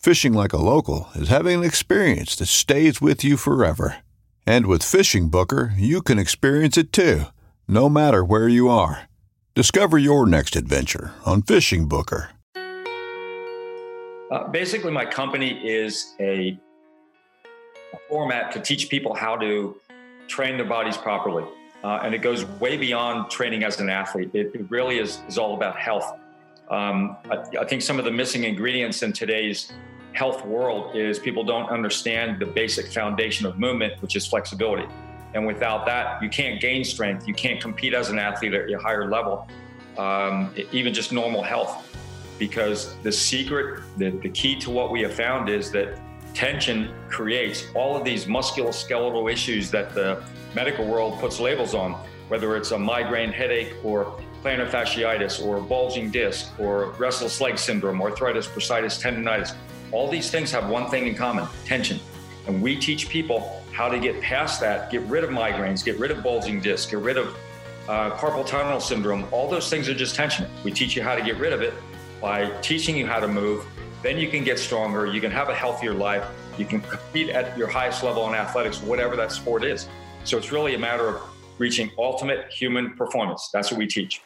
Fishing like a local is having an experience that stays with you forever. And with Fishing Booker, you can experience it too, no matter where you are. Discover your next adventure on Fishing Booker. Uh, basically, my company is a, format to teach people how to train their bodies properly. Uh, and it goes way beyond training as an athlete. It, it really is, is all about health. Um, I, I think some of the missing ingredients in today's health world is people don't understand the basic foundation of movement, which is flexibility. And without that, you can't gain strength. You can't compete as an athlete at a higher level, um, even just normal health. Because the secret, the, the key to what we have found is that tension creates all of these musculoskeletal issues that the medical world puts labels on, whether it's a migraine headache or plantar fasciitis or bulging disc or restless leg syndrome, arthritis, bursitis, tendonitis. All these things have one thing in common tension. And we teach people how to get past that, get rid of migraines, get rid of bulging disc, get rid of uh, carpal tunnel syndrome. All those things are just tension. We teach you how to get rid of it by teaching you how to move. Then you can get stronger. You can have a healthier life. You can compete at your highest level in athletics, whatever that sport is. So it's really a matter of reaching ultimate human performance. That's what we teach.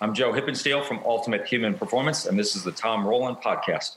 I'm Joe Hippensteel from Ultimate Human Performance, and this is the Tom Rowland Podcast.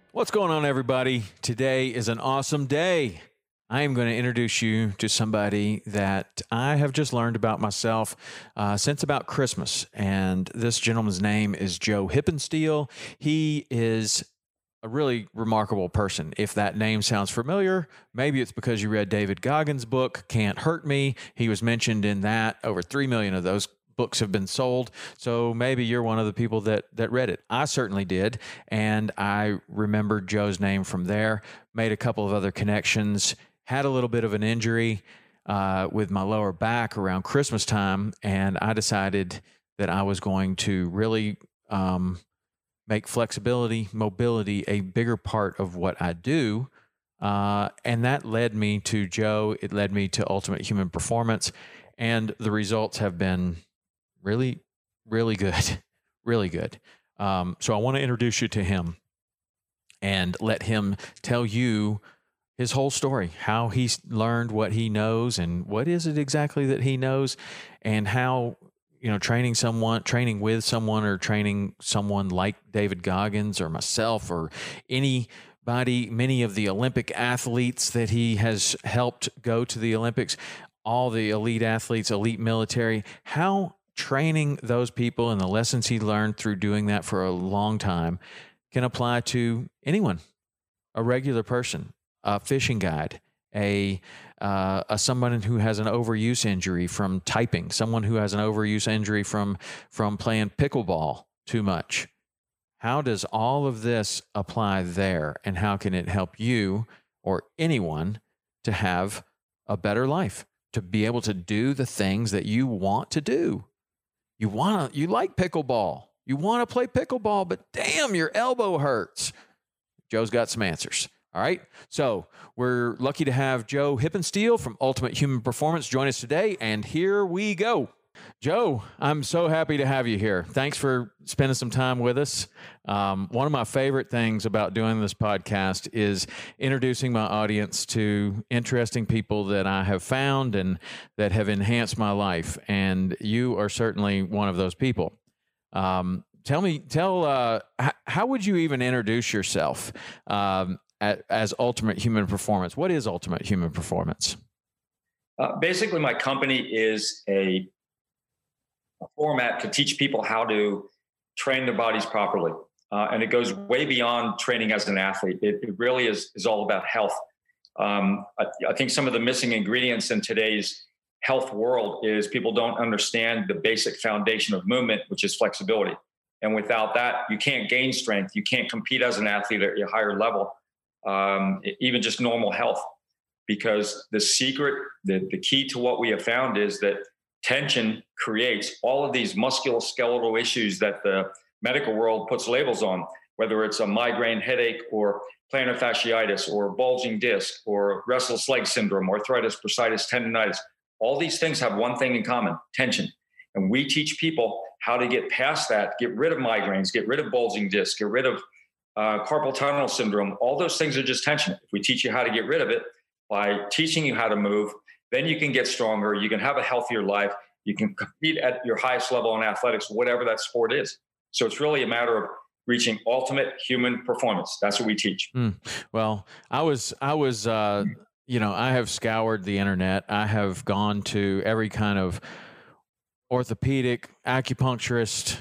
What's going on, everybody? Today is an awesome day. I am going to introduce you to somebody that I have just learned about myself uh, since about Christmas. And this gentleman's name is Joe Hippensteel. He is a really remarkable person. If that name sounds familiar, maybe it's because you read David Goggins' book, Can't Hurt Me. He was mentioned in that. Over 3 million of those books have been sold. So maybe you're one of the people that that read it. I certainly did, and I remembered Joe's name from there. Made a couple of other connections. Had a little bit of an injury uh, with my lower back around Christmas time, and I decided that I was going to really um, make flexibility, mobility a bigger part of what I do. Uh, and that led me to Joe. It led me to Ultimate Human Performance. And the results have been really, really good, really good. Um, so I want to introduce you to him and let him tell you his whole story, how he's learned what he knows and what is it exactly that he knows and how you know training someone training with someone or training someone like David Goggins or myself or any body, many of the Olympic athletes that he has helped go to the Olympics, all the elite athletes, elite military. How training those people and the lessons he learned through doing that for a long time can apply to anyone, a regular person, a fishing guide, a, uh, a someone who has an overuse injury from typing, someone who has an overuse injury from from playing pickleball too much. How does all of this apply there, and how can it help you or anyone to have a better life, to be able to do the things that you want to do? You want to, you like pickleball. You want to play pickleball, but damn, your elbow hurts. Joe's got some answers. All right. So we're lucky to have Joe Hippensteel from Ultimate Human Performance join us today. And here we go. Joe, I'm so happy to have you here. Thanks for spending some time with us. Um, one of my favorite things about doing this podcast is introducing my audience to interesting people that I have found and that have enhanced my life. And you are certainly one of those people. Um, tell me, tell, uh, h- how would you even introduce yourself um, at, as Ultimate Human Performance? What is Ultimate Human Performance? Uh, basically, my company is a a format to teach people how to train their bodies properly. Uh, and it goes way beyond training as an athlete. It, it really is, is all about health. Um, I, I, think some of the missing ingredients in today's health world is people don't understand the basic foundation of movement, which is flexibility. And without that, you can't gain strength. You can't compete as an athlete at a higher level, um, even just normal health. Because the secret, the, the key to what we have found is that tension creates all of these musculoskeletal issues that the medical world puts labels on, whether it's a migraine headache or plantar fasciitis or bulging disc or restless leg syndrome, arthritis, bursitis, tendonitis. All these things have one thing in common tension. And we teach people how to get past that, get rid of migraines, get rid of bulging disc, get rid of uh, carpal tunnel syndrome. All those things are just tension. If we teach you how to get rid of it by teaching you how to move, then you can get stronger. You can have a healthier life. You can compete at your highest level in athletics, whatever that sport is. So it's really a matter of reaching ultimate human performance. That's what we teach. Mm. Well, I was, I was, uh, you know, I have scoured the internet. I have gone to every kind of orthopedic, acupuncturist,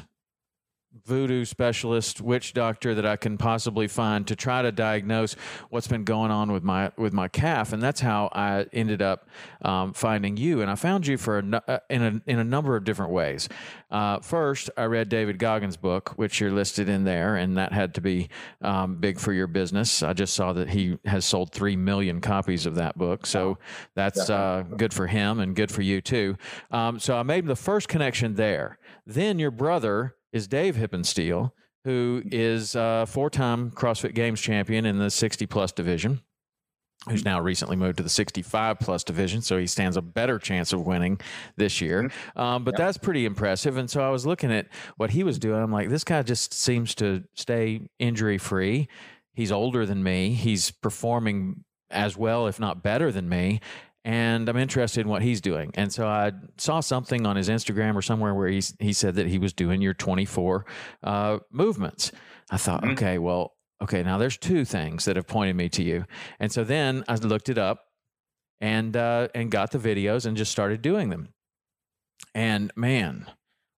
voodoo specialist, witch doctor that I can possibly find to try to diagnose what's been going on with my with my calf, and that's how I ended up um, finding you. And I found you for a, uh, in a in a number of different ways. Uh, first, I read David Goggins' book, which you're listed in there, and that had to be um, big for your business. I just saw that he has sold three million copies of that book, so that's uh, good for him and good for you too. Um, so I made the first connection there. Then your brother is Dave Hippensteel, who is a four time CrossFit Games champion in the 60 plus division, who's now recently moved to the 65 plus division. So he stands a better chance of winning this year. Mm-hmm. Um, but that's pretty impressive. And so I was looking at what he was doing. I'm like, this guy just seems to stay injury free. He's older than me, he's performing as well, if not better than me and I'm interested in what he's doing. And so I saw something on his Instagram or somewhere where he he said that he was doing your 24 uh, movements. I thought, mm-hmm. okay, well, okay, now there's two things that have pointed me to you. And so then I looked it up and uh, and got the videos and just started doing them. And man,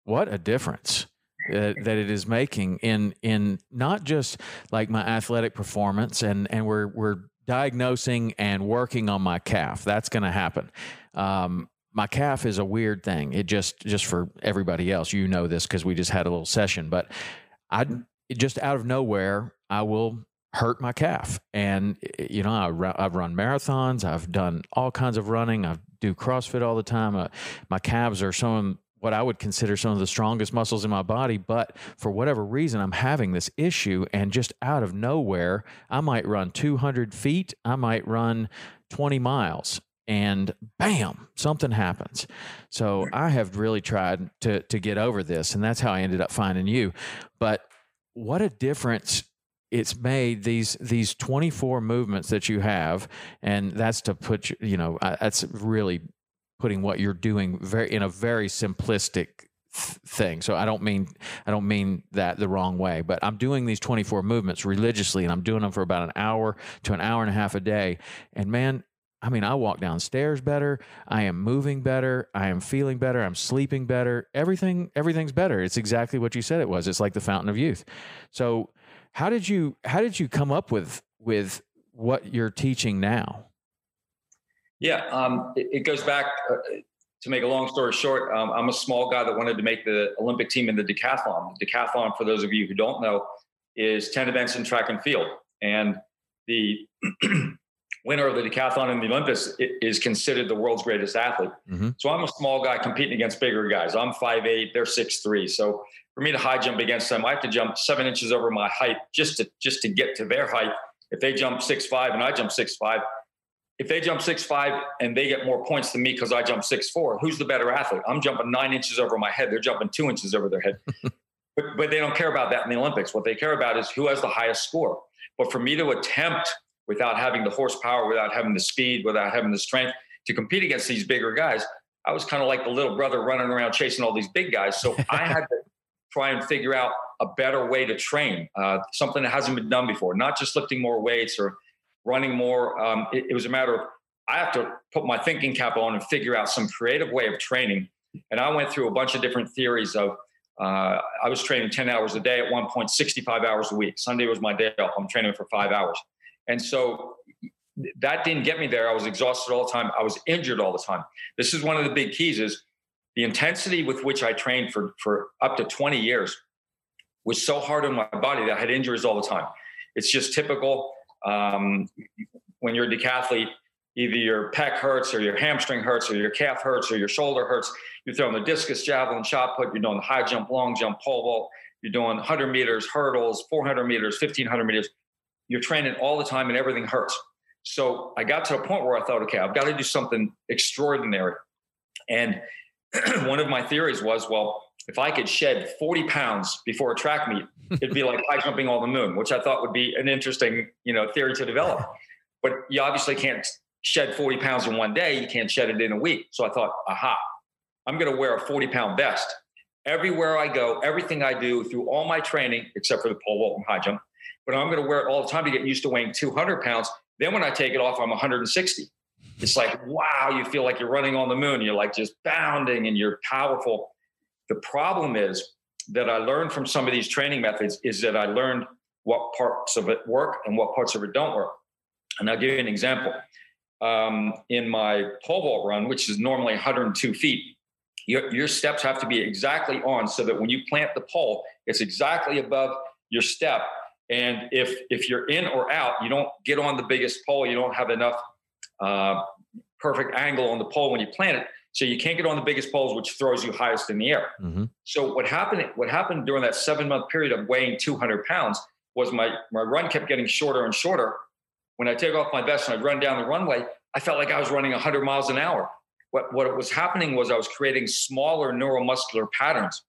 what a difference. Uh, that it is making in in not just like my athletic performance and and we're we're diagnosing and working on my calf. That's going to happen. Um, my calf is a weird thing. It just just for everybody else, you know this because we just had a little session. But I just out of nowhere, I will hurt my calf, and you know I, have run marathons, I've done all kinds of running, I do CrossFit all the time. Uh, my calves are some what I would consider some of the strongest muscles in my body. But for whatever reason, I'm having this issue. And just out of nowhere, I might run 200 feet, I might run 20 miles. And bam, something happens. So I have really tried to to get over this, and that's how I ended up finding you. But what a difference it's made these these 24 movements that you have and that's to put you know that's really putting what you're doing very in a very simplistic thing. So I don't mean I don't mean that the wrong way, but I'm doing these 24 movements religiously and I'm doing them for about an hour to an hour and a half a day. And man, I mean, I walk downstairs better. I am moving better. I am feeling better. I'm sleeping better. Everything everything's better. It's exactly what you said it was. It's like the fountain of youth. So, how did you how did you come up with with what you're teaching now? Yeah, um, it, it, goes back uh, to make a long story short, um, I'm a small guy that wanted to make the Olympic team in the decathlon. The decathlon, for those of you who don't know, is 10 events in track and field. And the winner of the decathlon in the Olympics is considered the world's greatest athlete. Mm-hmm. So I'm a small guy competing against bigger guys. I'm 5'8, they're 6'3. So for me to high jump against them, I have to jump seven inches over my height just to just to get to their height. If they jump 6'5 and I jump 6'5, if they jump six five and they get more points than me because I jump six four, who's the better athlete? I'm jumping nine inches over my head. They're jumping two inches over their head. but, but they don't care about that in the Olympics. What they care about is who has the highest score. But for me to attempt without having the horsepower, without having the speed, without having the strength to compete against these bigger guys, I was kind of like the little brother running around chasing all these big guys. So I had to try and figure out a better way to train, uh, something that hasn't been done before, not just lifting more weights or running more. Um, it, it was a matter of I have to put my thinking cap on and figure out some creative way of training. And I went through a bunch of different theories of uh, I was training 10 hours a day at one point, 65 hours a week. Sunday was my day off. I'm training for five hours. And so that didn't get me there. I was exhausted all the time. I was injured all the time. This is one of the big keys is the intensity with which I trained for, for up to 20 years was so hard on my body that I had injuries all the time. It's just typical um, when you're a decathlete, either your pec hurts or your hamstring hurts or your calf hurts or your shoulder hurts. You're throwing the discus, javelin, shot put. You're doing the high jump, long jump, pole vault. You're doing 100 meters, hurdles, 400 meters, 1500 meters. You're training all the time and everything hurts. So I got to a point where I thought, okay, I've got to do something extraordinary. And one of my theories was, well, if I could shed 40 pounds before a track meet, it'd be like high jumping on the moon, which I thought would be an interesting, you know, theory to develop. But you obviously can't shed 40 pounds in one day. You can't shed it in a week. So I thought, aha, I'm going to wear a 40 pound vest everywhere I go, everything I do through all my training, except for the pole vault and high jump. But I'm going to wear it all the time to get used to weighing 200 pounds. Then when I take it off, I'm 160. It's like, wow, you feel like you're running on the moon. You're like just bounding and you're powerful. The problem is that I learned from some of these training methods is that I learned what parts of it work and what parts of it don't work. And I'll give you an example. Um, in my pole vault run, which is normally 102 feet, your, your steps have to be exactly on so that when you plant the pole, it's exactly above your step. And if if you're in or out, you don't get on the biggest pole. You don't have enough uh, perfect angle on the pole when you plant it. So you can't get on the biggest poles, which throws you highest in the air. Mm-hmm. So what happened? What happened during that seven month period of weighing 200 pounds was my my run kept getting shorter and shorter. When I take off my vest and I run down the runway, I felt like I was running 100 miles an hour. What what was happening was I was creating smaller neuromuscular patterns.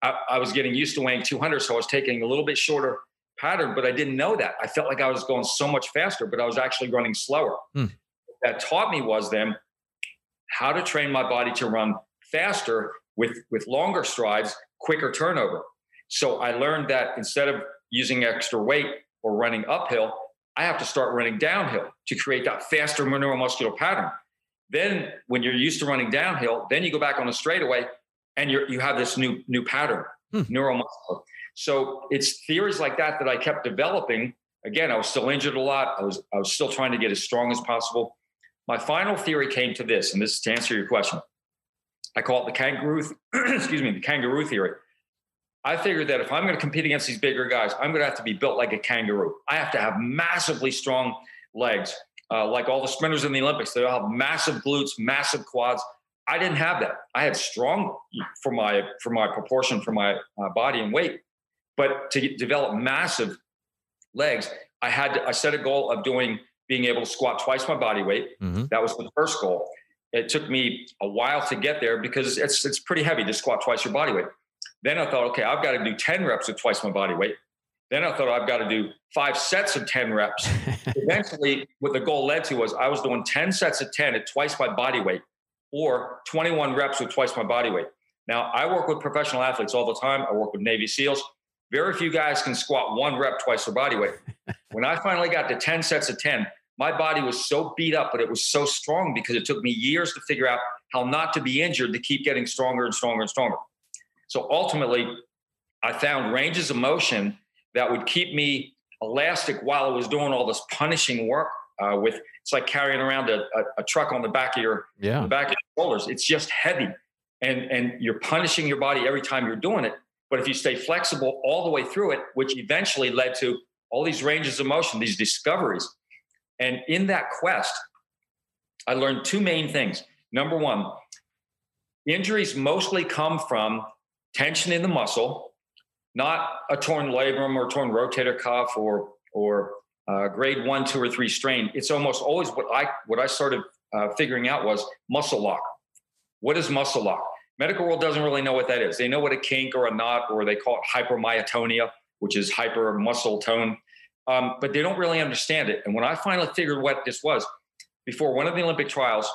I, I was getting used to weighing 200, so I was taking a little bit shorter pattern, but I didn't know that. I felt like I was going so much faster, but I was actually running slower. Hmm. That taught me was then how to train my body to run faster with, with longer strides, quicker turnover. So I learned that instead of using extra weight or running uphill, I have to start running downhill to create that faster neuromuscular pattern. Then when you're used to running downhill, then you go back on a straightaway and you you have this new new pattern, hmm. neuromuscular. So it's theories like that that I kept developing. Again, I was still injured a lot. I was I was still trying to get as strong as possible. My final theory came to this, and this is to answer your question. I call it the kangaroo, excuse me, the kangaroo theory. I figured that if I'm going to compete against these bigger guys, I'm going to have to be built like a kangaroo. I have to have massively strong legs, uh, like all the sprinters in the Olympics. They all have massive glutes, massive quads. I didn't have that. I had strong for my for my proportion for my uh, body and weight, but to develop massive legs, I had to, I set a goal of doing being able to squat twice my body weight. Mm-hmm. That was the first goal. It took me a while to get there because it's it's pretty heavy to squat twice your body weight. Then I thought, okay, I've got to do 10 reps with twice my body weight. Then I thought I've got to do five sets of 10 reps. Eventually, what the goal led to was I was doing 10 sets of 10 at twice my body weight or 21 reps with twice my body weight. Now, I work with professional athletes all the time. I work with Navy SEALs. Very few guys can squat one rep twice their body weight. when I finally got to 10 sets of 10, my body was so beat up, but it was so strong because it took me years to figure out how not to be injured to keep getting stronger and stronger and stronger. So ultimately, I found ranges of motion that would keep me elastic while I was doing all this punishing work. Uh, with it's like carrying around a, a, a, truck on the back of your yeah. back of your shoulders. It's just heavy, and and you're punishing your body every time you're doing it. But if you stay flexible all the way through it, which eventually led to all these ranges of motion, these discoveries, and in that quest, I learned two main things. Number one, injuries mostly come from tension in the muscle, not a torn labrum or torn rotator cuff or or uh, grade one, two, or three strain. It's almost always what I what I started uh, figuring out was muscle lock. What is muscle lock? Medical world doesn't really know what that is. They know what a kink or a knot, or they call it hypermyotonia, which is hyper muscle tone, um, but they don't really understand it. And when I finally figured what this was, before one of the Olympic trials,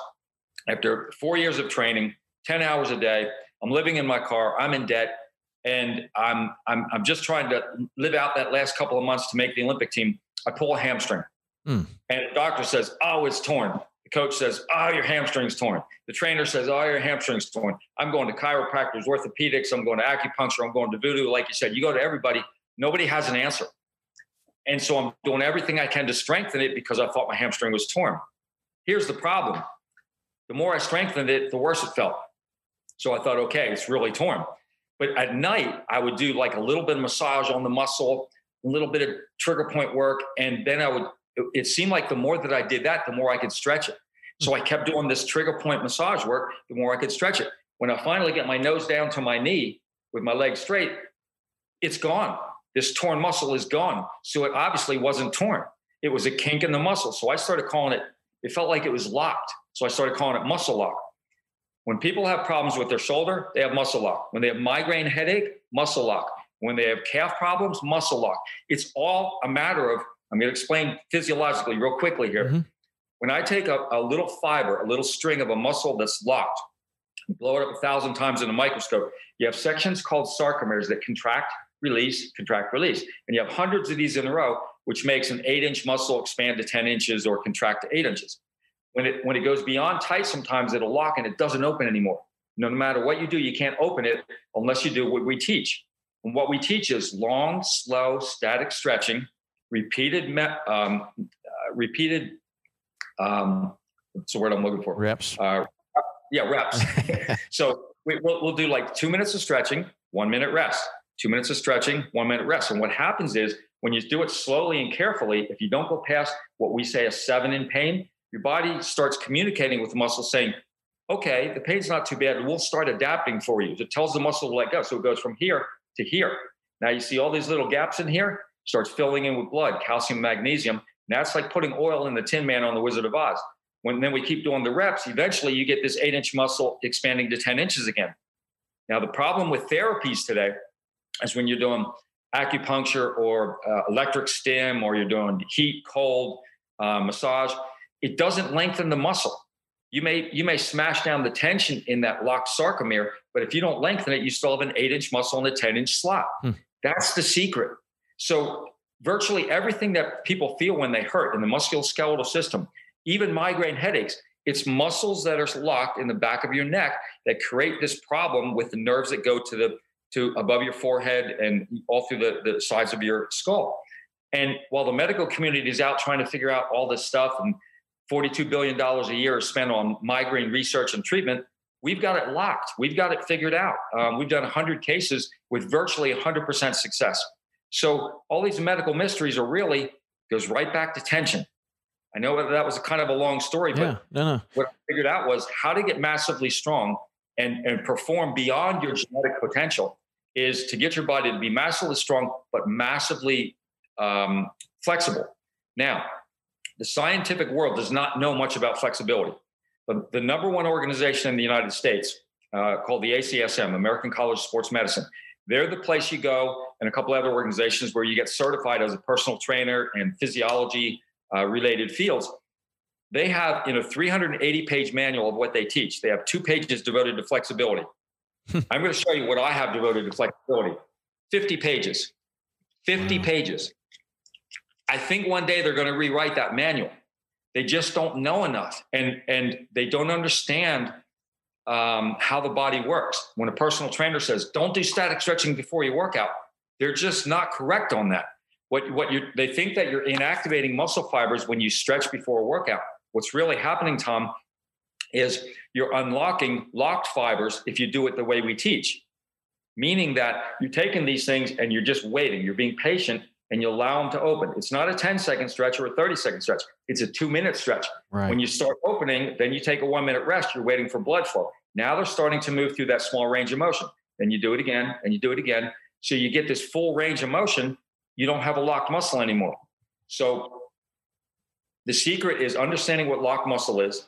after four years of training, 10 hours a day, I'm living in my car, I'm in debt, and I'm I'm I'm just trying to live out that last couple of months to make the Olympic team. I pull a hamstring, mm. and the doctor says, "Oh, it's torn." The coach says, "Oh, your hamstring's torn." The trainer says, "Oh, your hamstring's torn." I'm going to chiropractors, orthopedics. I'm going to acupuncture. I'm going to voodoo. Like you said, you go to everybody. Nobody has an answer, and so I'm doing everything I can to strengthen it because I thought my hamstring was torn. Here's the problem: the more I strengthened it, the worse it felt. So I thought, okay, it's really torn. But at night, I would do like a little bit of massage on the muscle, a little bit of trigger point work. And then I would, it seemed like the more that I did that, the more I could stretch it. So I kept doing this trigger point massage work, the more I could stretch it. When I finally get my nose down to my knee with my leg straight, it's gone. This torn muscle is gone. So it obviously wasn't torn. It was a kink in the muscle. So I started calling it, it felt like it was locked. So I started calling it muscle lock. When people have problems with their shoulder, they have muscle lock. When they have migraine headache, muscle lock. When they have calf problems, muscle lock. It's all a matter of, I'm going to explain physiologically real quickly here. Mm-hmm. When I take a, a little fiber, a little string of a muscle that's locked, blow it up a thousand times in a microscope, you have sections called sarcomeres that contract, release, contract, release. And you have hundreds of these in a row, which makes an eight inch muscle expand to 10 inches or contract to eight inches. When it when it goes beyond tight, sometimes it'll lock and it doesn't open anymore. No matter what you do, you can't open it unless you do what we teach. And what we teach is long, slow, static stretching, repeated, um, uh, repeated. Um, what's the word I'm looking for? Reps. Uh, yeah, reps. so we, will we'll do like two minutes of stretching, one minute rest. Two minutes of stretching, one minute rest. And what happens is when you do it slowly and carefully, if you don't go past what we say a seven in pain, your body starts communicating with the muscle saying, okay, the pain's not too bad. We'll start adapting for you. It tells the muscle to let go. So it goes from here to here. Now you see all these little gaps in here, starts filling in with blood, calcium, magnesium. And that's like putting oil in the tin man on the Wizard of Oz. When then we keep doing the reps, eventually you get this eight inch muscle expanding to 10 inches again. Now, the problem with therapies today is when you're doing acupuncture or uh, electric stim or you're doing heat, cold, uh, massage, it doesn't lengthen the muscle. You may you may smash down the tension in that locked sarcomere, but if you don't lengthen it, you still have an eight inch muscle and a 10 inch slot. Hmm. That's the secret. So virtually everything that people feel when they hurt in the musculoskeletal system, even migraine headaches, it's muscles that are locked in the back of your neck that create this problem with the nerves that go to the to above your forehead and all through the, the sides of your skull. And while the medical community is out trying to figure out all this stuff and $42 billion a year is spent on migraine research and treatment. We've got it locked. We've got it figured out. Um, we've done 100 cases with virtually 100% success. So all these medical mysteries are really goes right back to tension. I know that was kind of a long story, but yeah, no, no. what I figured out was how to get massively strong and, and perform beyond your genetic potential is to get your body to be massively strong, but massively um, flexible. Now, the scientific world does not know much about flexibility. But the number one organization in the United States, uh, called the ACSM, American College of Sports Medicine, they're the place you go, and a couple other organizations where you get certified as a personal trainer and physiology uh, related fields. They have in a 380 page manual of what they teach. They have two pages devoted to flexibility. I'm going to show you what I have devoted to flexibility 50 pages. 50 wow. pages. I think one day they're going to rewrite that manual. They just don't know enough and, and they don't understand um, how the body works. When a personal trainer says, don't do static stretching before you work out, they're just not correct on that. What, what you they think that you're inactivating muscle fibers when you stretch before a workout. What's really happening, Tom, is you're unlocking locked fibers if you do it the way we teach, meaning that you're taking these things and you're just waiting. You're being patient and you allow them to open. It's not a 10 second stretch or a 30 second stretch. It's a two minute stretch. Right. When you start opening, then you take a one minute rest. You're waiting for blood flow. Now they're starting to move through that small range of motion. Then you do it again and you do it again. So you get this full range of motion. You don't have a locked muscle anymore. So the secret is understanding what locked muscle is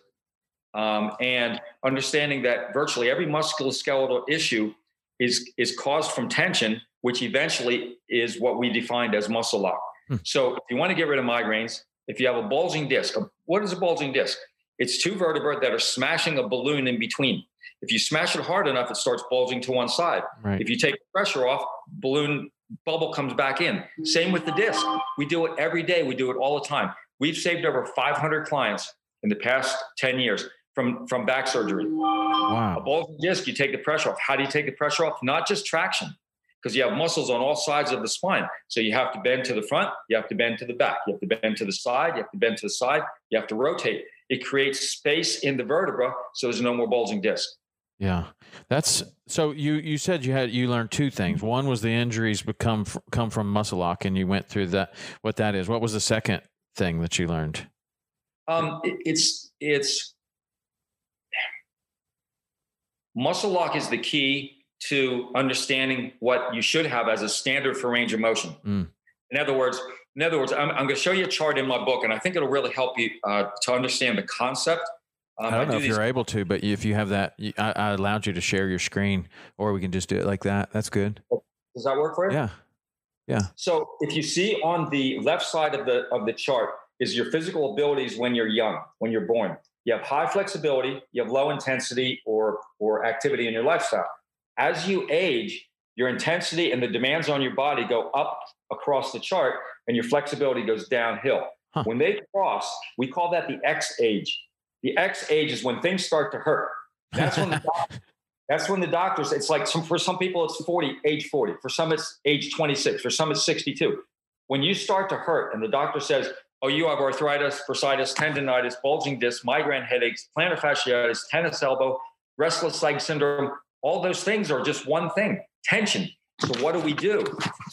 um, and understanding that virtually every musculoskeletal issue is, is caused from tension, which eventually is what we defined as muscle lock. Hmm. So if you want to get rid of migraines, if you have a bulging disc, what is a bulging disc? It's two vertebrae that are smashing a balloon in between. If you smash it hard enough, it starts bulging to one side. Right. If you take pressure off, balloon bubble comes back in. Same with the disc. We do it every day. We do it all the time. We've saved over 500 clients in the past 10 years from, from back surgery. Wow. A bulging disc, you take the pressure off. How do you take the pressure off? Not just traction, because you have muscles on all sides of the spine. So you have to bend to the front, you have to bend to the back, you have to bend to the side, you have to bend to the side, you have to rotate. It creates space in the vertebra so there's no more bulging disc. Yeah, that's so. You you said you had you learned two things. One was the injuries become come from muscle lock, and you went through that. What that is. What was the second thing that you learned? Um, it, it's it's muscle lock is the key to understanding what you should have as a standard for range of motion. Mm. In other words, in other words, I'm, I'm going to show you a chart in my book, and I think it'll really help you uh, to understand the concept. Um, I don't I know do if these- you're able to, but if you have that, I, I, allowed you to share your screen, or we can just do it like that. That's good. Does that work for you? Yeah, yeah. So if you see on the left side of the of the chart is your physical abilities when you're young, when you're born. You have high flexibility, you have low intensity or or activity in your lifestyle. As you age, your intensity and the demands on your body go up across the chart, and your flexibility goes downhill. Huh. When they cross, we call that the X age. The X age is when things start to hurt. That's when the doctor, that's when the doctors. It's like some, for some people it's 40, age 40. For some it's age 26. For some it's 62. When you start to hurt, and the doctor says, "Oh, you have arthritis, bursitis, tendonitis, bulging disc, migraine headaches, plantar fasciitis, tennis elbow, restless leg syndrome," all those things are just one thing: tension. So what do we do?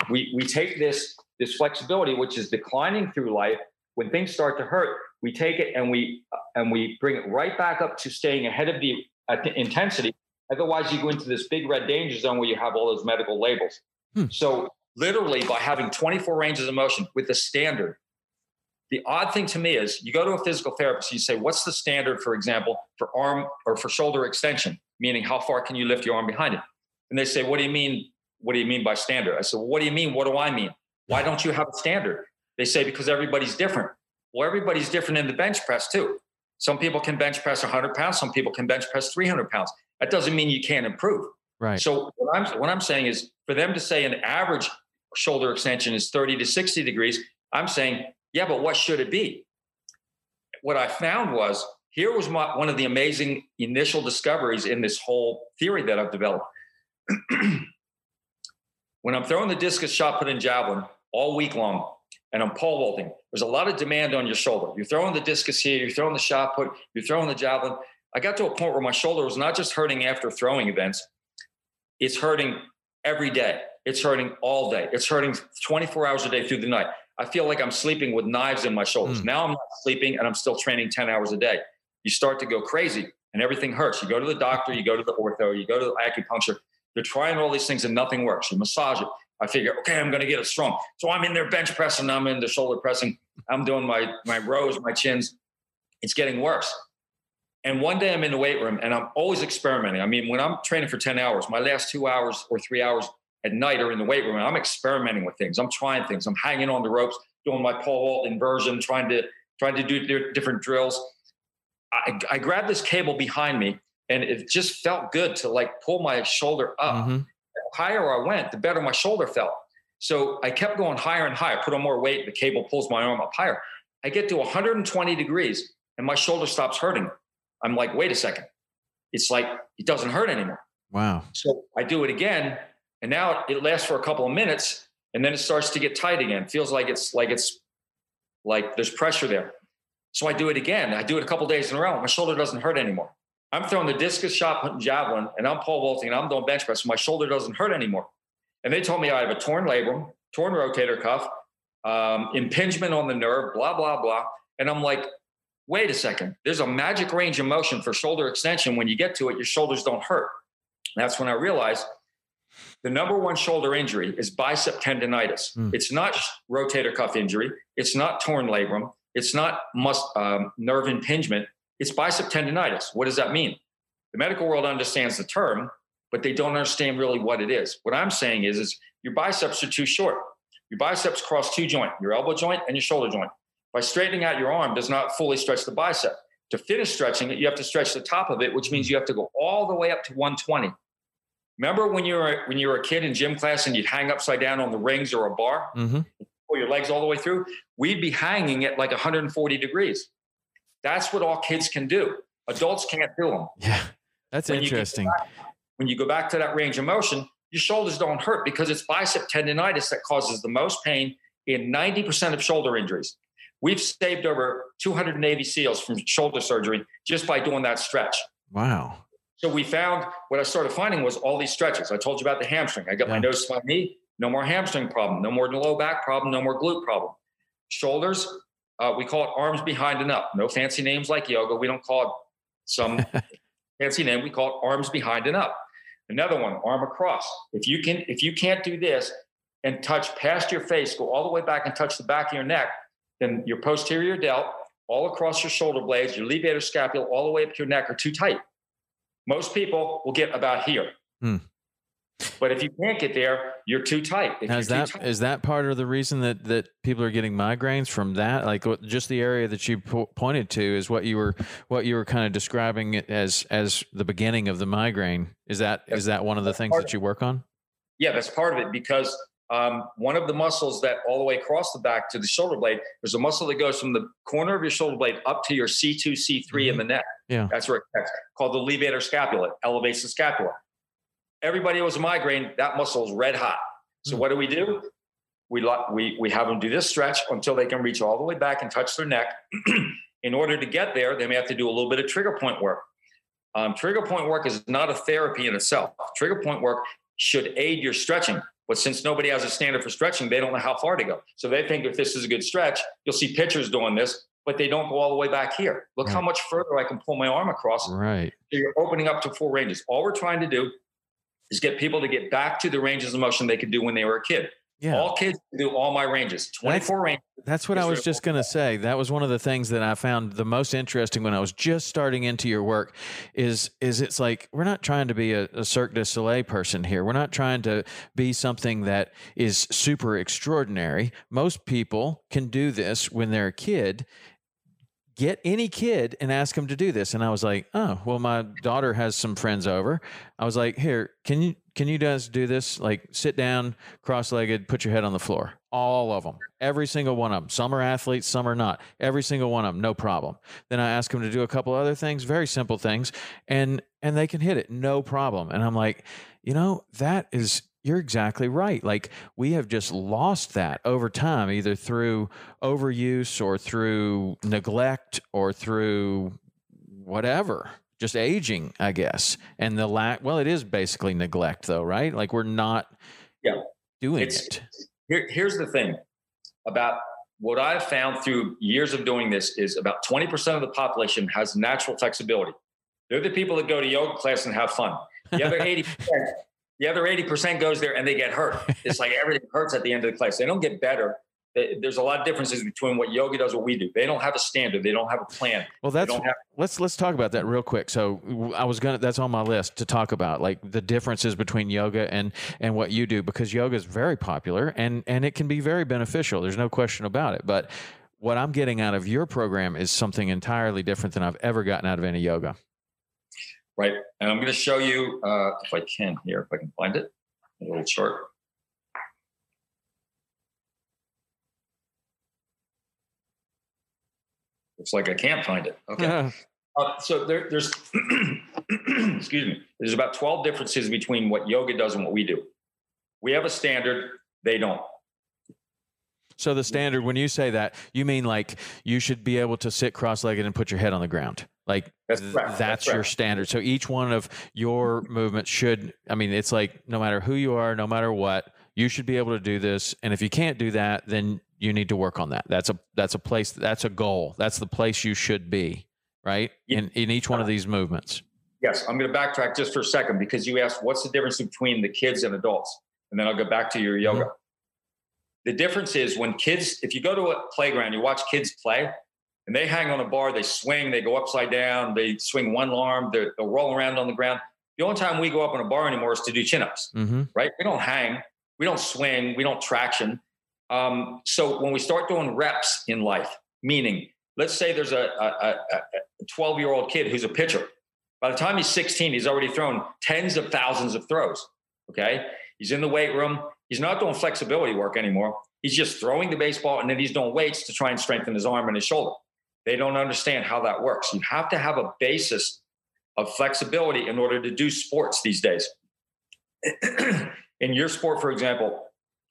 We we take this this flexibility, which is declining through life. When things start to hurt, we take it and we and we bring it right back up to staying ahead of the, uh, the intensity. Otherwise, you go into this big red danger zone where you have all those medical labels. Hmm. So, literally, by having 24 ranges of motion with the standard, the odd thing to me is you go to a physical therapist, you say, What's the standard, for example, for arm or for shoulder extension? Meaning, how far can you lift your arm behind it? And they say, What do you mean? What do you mean by standard? I said, well, What do you mean? What do I mean? Why don't you have a standard? They say, Because everybody's different. Well, everybody's different in the bench press too. Some people can bench press 100 pounds. Some people can bench press 300 pounds. That doesn't mean you can't improve. Right. So what I'm what I'm saying is for them to say an average shoulder extension is 30 to 60 degrees, I'm saying, yeah, but what should it be? What I found was here was my, one of the amazing initial discoveries in this whole theory that I've developed. when I'm throwing the discus shot put in javelin all week long, and I'm pole vaulting. There's a lot of demand on your shoulder. You're throwing the discus here, you're throwing the shot put, you're throwing the javelin. I got to a point where my shoulder was not just hurting after throwing events, it's hurting every day. It's hurting all day. It's hurting 24 hours a day through the night. I feel like I'm sleeping with knives in my shoulders. Mm. Now I'm not sleeping and I'm still training 10 hours a day. You start to go crazy and everything hurts. You go to the doctor, you go to the ortho, you go to the acupuncture. You're trying all these things and nothing works. You massage it. I figure, okay, I'm going to get it strong. So I'm in there bench pressing, I'm in the shoulder pressing, I'm doing my my rows, my chins. It's getting worse. And one day I'm in the weight room and I'm always experimenting. I mean, when I'm training for 10 hours, my last two hours or three hours at night or in the weight room I'm experimenting with things. I'm trying things. I'm hanging on the ropes, doing my pole vault inversion, trying to trying to do different drills. I, I grab this cable behind me and it just felt good to like pull my shoulder up. Mm-hmm. The higher I went, the better my shoulder felt. So I kept going higher and higher, put on more weight. The cable pulls my arm up higher. I get to 120 degrees and my shoulder stops hurting. I'm like, wait a second. It's like it doesn't hurt anymore. Wow. So I do it again, and now it lasts for a couple of minutes, and then it starts to get tight again. Feels like it's like it's like there's pressure there. So I do it again. I do it a couple days in a row. My shoulder doesn't hurt anymore. I'm throwing the discus shot, putting javelin, and I'm pole vaulting, and I'm doing bench press. So my shoulder doesn't hurt anymore. And they told me I have a torn labrum, torn rotator cuff, um, impingement on the nerve, blah blah blah. And I'm like, wait a second. There's a magic range of motion for shoulder extension. When you get to it, your shoulders don't hurt. That's when I realized the number one shoulder injury is bicep tendonitis. Mm. It's not rotator cuff injury. It's not torn labrum. It's not mus- um, nerve impingement. It's bicep tendonitis. What does that mean? The medical world understands the term, but they don't understand really what it is. What I'm saying is, is your biceps are too short. Your biceps cross two joint, your elbow joint and your shoulder joint. By straightening out your arm does not fully stretch the bicep. To finish stretching it, you have to stretch the top of it, which means you have to go all the way up to 120. Remember when you were when you were a kid in gym class and you'd hang upside down on the rings or a bar, Mm-hmm. pull your legs all the way through? We'd be hanging at like 140 degrees. That's what all kids can do. Adults can't do them. Yeah. That's When you get interesting. When you go back to that range of motion, your shoulders don't hurt because it's bicep tendonitis that causes the most pain in 90% of shoulder injuries. We've saved over 200 Navy SEALs from shoulder surgery just by doing that stretch. Wow. So we found what I started finding was all these stretches. I told you about the hamstring. I got my nose to my knee, no more hamstring problem, no more low back problem, no more glute problem. Shoulders, uh, we call it arms behind and up. No fancy names like yoga. We don't call it some fancy name. We call it arms behind and up. Another one, arm across. If you can, if you can't do this and touch past your face, go all the way back and touch the back of your neck, then your posterior delt, all across your shoulder blades, your levator scapula, all the way up to your neck are too tight. Most people will get about here. Hmm. But if you can't get there, you're too tight. If Now, is that tight- is that part of the reason that that people are getting migraines from that? Like what, just the area that you po- pointed to is what you were what you were kind of describing it as as the beginning of the migraine. Is that is that one of the things that you work on? Yeah, that's part of it because um, one of the muscles that all the way across the back to the shoulder blade, there's a muscle that goes from the corner of your shoulder blade up to your C2, C3 in the neck. Yeah. That's where it connects, called the levator scapula. Elevates the scapula. Everybody who has a migraine, that muscle is red hot. So Hmm. what do we do? We, we, we have them do this stretch until they can reach all the way back and touch their neck. in order to get there, they may have to do a little bit of trigger point work. Um, trigger point work is not a therapy in itself. Trigger point work should aid your stretching. But since nobody has a standard for stretching, they don't know how far to go. So they think if this is a good stretch, you'll see pitchers doing this, but they don't go all the way back here. Look how much further I can pull my arm across. Right. So Right. you're opening up to full ranges. All we're trying to do is get people to get back to the ranges of motion they could do when they were a kid. Yeah. All kids can do all my ranges, 24 ranges. That's what I was just going to say. That was one of the things that I found the most interesting when I was just starting into your work is is it's like we're not trying to be a, a Cirque du Soleil person here. We're not trying to be something that is super extraordinary. Most people can do this when they're a kid. Get any kid and ask them to do this. And I was like, oh, well, my daughter has some friends over. I was like, here, can you can you guys do this? Like sit down, cross-legged, put your head on the floor. All of them, every single one of them. Some are athletes, some are not. Every single one of them, no problem. Then I ask them to do a couple other things, very simple things, and and they can hit it, no problem. And I'm like, you know, that is you're exactly right. Like we have just lost that over time, either through overuse or through neglect or through whatever just aging i guess and the lack well it is basically neglect though right like we're not Yeah. doing It's- it Here, here's the thing about what I've found through years of doing this is about 20% of the population has natural flexibility. They're the people that go to yoga class and have fun. The other 80%, the other 80% goes there and they get hurt. It's like everything hurts at the end of the class. They don't get better. They- There's a lot of differences between what yoga does, what we do. They don't have a standard. They don't have a plan. well that's have let's let's talk about that real quick so I was gonna that's on my list to talk about like the differences between yoga and and what you do because yoga is very popular and and it can be very beneficial there's no question about it but what i'm getting out of your program is something entirely different than i've ever gotten out of any yoga right? And I'm going to show you uh, if I can here, if I can find it, a little chart. Looks like I can't find it. Okay. Uh, so there, there's, excuse me, there's about 12 differences between what yoga does and what we do. We have a standard, they don't. So the standard, when you say that, you mean like you should be able to sit cross-legged and put your head on the ground. Like That's th- that's That's your standard. So each one of your movements should. I mean, it's like no matter who you are, no matter what, you should be able to do this. And if you can't do that, then you need to work on that. That's a that's a place. That's a goal. That's the place you should be. Right Yeah. in in each one of uh-huh. these movements. Yes, I'm going to backtrack just for a second because you asked what's the difference between the kids and adults, and then I'll go back to your yoga. Mm-hmm. The difference is when kids, if you go to a playground, you watch kids play, and they hang on a bar, they swing, they go upside down, they swing one arm, they- they'll roll around on the ground. The only time we go up on a bar anymore is to do chin-ups, Mm-hmm. right? We don't hang, we don't swing, we don't traction. Um, so when we start doing reps in life, meaning let's say there's a, a, a, a 12 year old kid who's a pitcher. By the time he's 16, he's already thrown tens of thousands of throws. Okay. He's in the weight room. He's not doing flexibility work anymore. He's just throwing the baseball and then he's doing weights to try and strengthen his arm and his shoulder. They don't understand how that works. You have to have a basis of flexibility in order to do sports these days. in your sport, for example,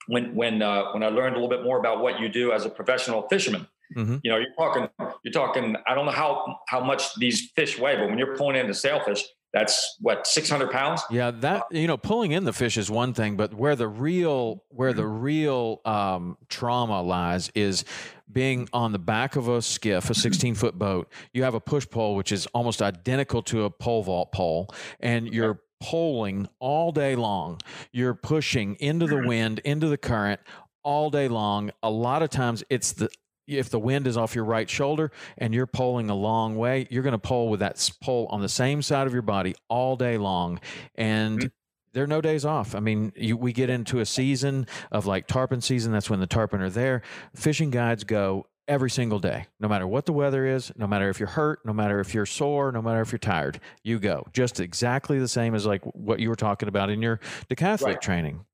when when uh, when I learned a little bit more about what you do as a professional fisherman, Mhm. you know, you're talking, you're talking. I don't know how how much these fish weigh, but when you're pulling in the sailfish, that's what 600 pounds. Yeah, that you know, pulling in the fish is one thing, but where the real where the real um, trauma lies is being on the back of a skiff, a 16 foot boat. You have a push pole which is almost identical to a pole vault pole, and you're poling all day long. You're pushing into the wind, into the current all day long. A lot of times, it's the if the wind is off your right shoulder and you're pulling a long way, you're going to pull with that pole on the same side of your body all day long. And there are no days off. I mean, you, we get into a season of like tarpon season. That's when the tarpon are there. Fishing guides go every single day, no matter what the weather is, no matter if you're hurt, no matter if you're sore, no matter if you're tired, you go just exactly the same as like what you were talking about in your decathlete Right. training.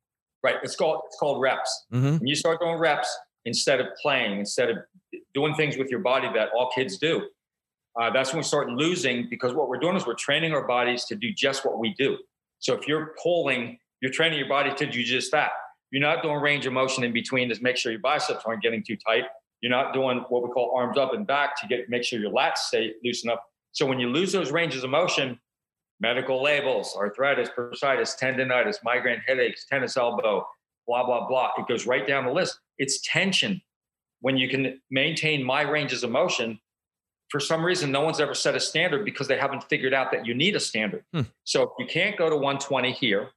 Right. It's called it's called reps. hmm When you start doing reps instead of playing, instead of doing things with your body that all kids do, uh, that's when we start losing because what we're doing is we're training our bodies to do just what we do. So if you're pulling, you're training your body to do just that. You're not doing range of motion in between to make sure your biceps aren't getting too tight. You're not doing what we call arms up and back to get make sure your lats stay loosen up. So when you lose those ranges of motion, medical labels, arthritis, bursitis, tendonitis, migraine headaches, tennis elbow, blah, blah, blah. It goes right down the list. It's tension. When you can maintain my ranges of motion, for some reason, no one's ever set a standard because they haven't figured out that you need a standard. Hmm. So if you can't go to 120 here,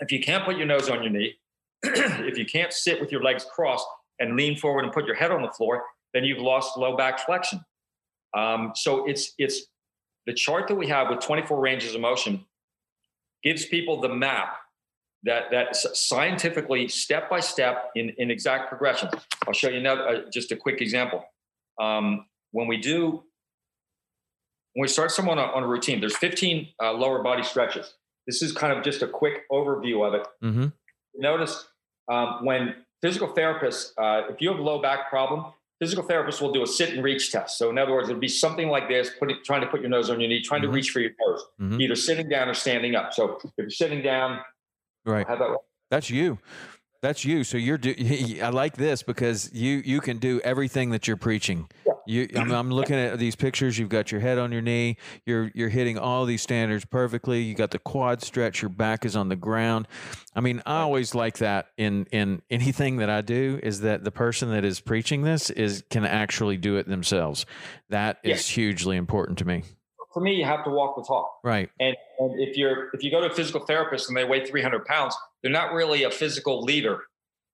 if you can't put your nose on your knee, if you can't sit with your legs crossed and lean forward and put your head on the floor, then you've lost low back flexion. Um, so it's it's the chart that we have with 24 ranges of motion gives people the map that that scientifically step by step in in exact progression. I'll show you another uh, just a quick example. Um, when we do when we start someone on, on a routine, there's 15 uh, lower body stretches. This is kind of just a quick overview of it. hmm Notice um, when physical therapists, uh, if you have a low back problem, physical therapists will do a sit and reach test. So in other words, it'd be something like this: putting, trying to put your nose on your knee, trying Mhm. to reach for your toes, Mhm. either sitting down or standing up. So if you're sitting down, Right. That's you. That's you. So you're. Do- I like this because you you can do everything that you're preaching. You. I'm, I'm looking at these pictures. You've got your head on your knee. You're you're hitting all these standards perfectly. You got the quad stretch. Your back is on the ground. I mean, I always like that in in anything that I do is that the person that is preaching this is can actually do it themselves. That is Yes. hugely important to me. For me, you have to walk the talk. Right. And, and if you're if you go to a physical therapist and they weigh 300 pounds, they're not really a physical leader.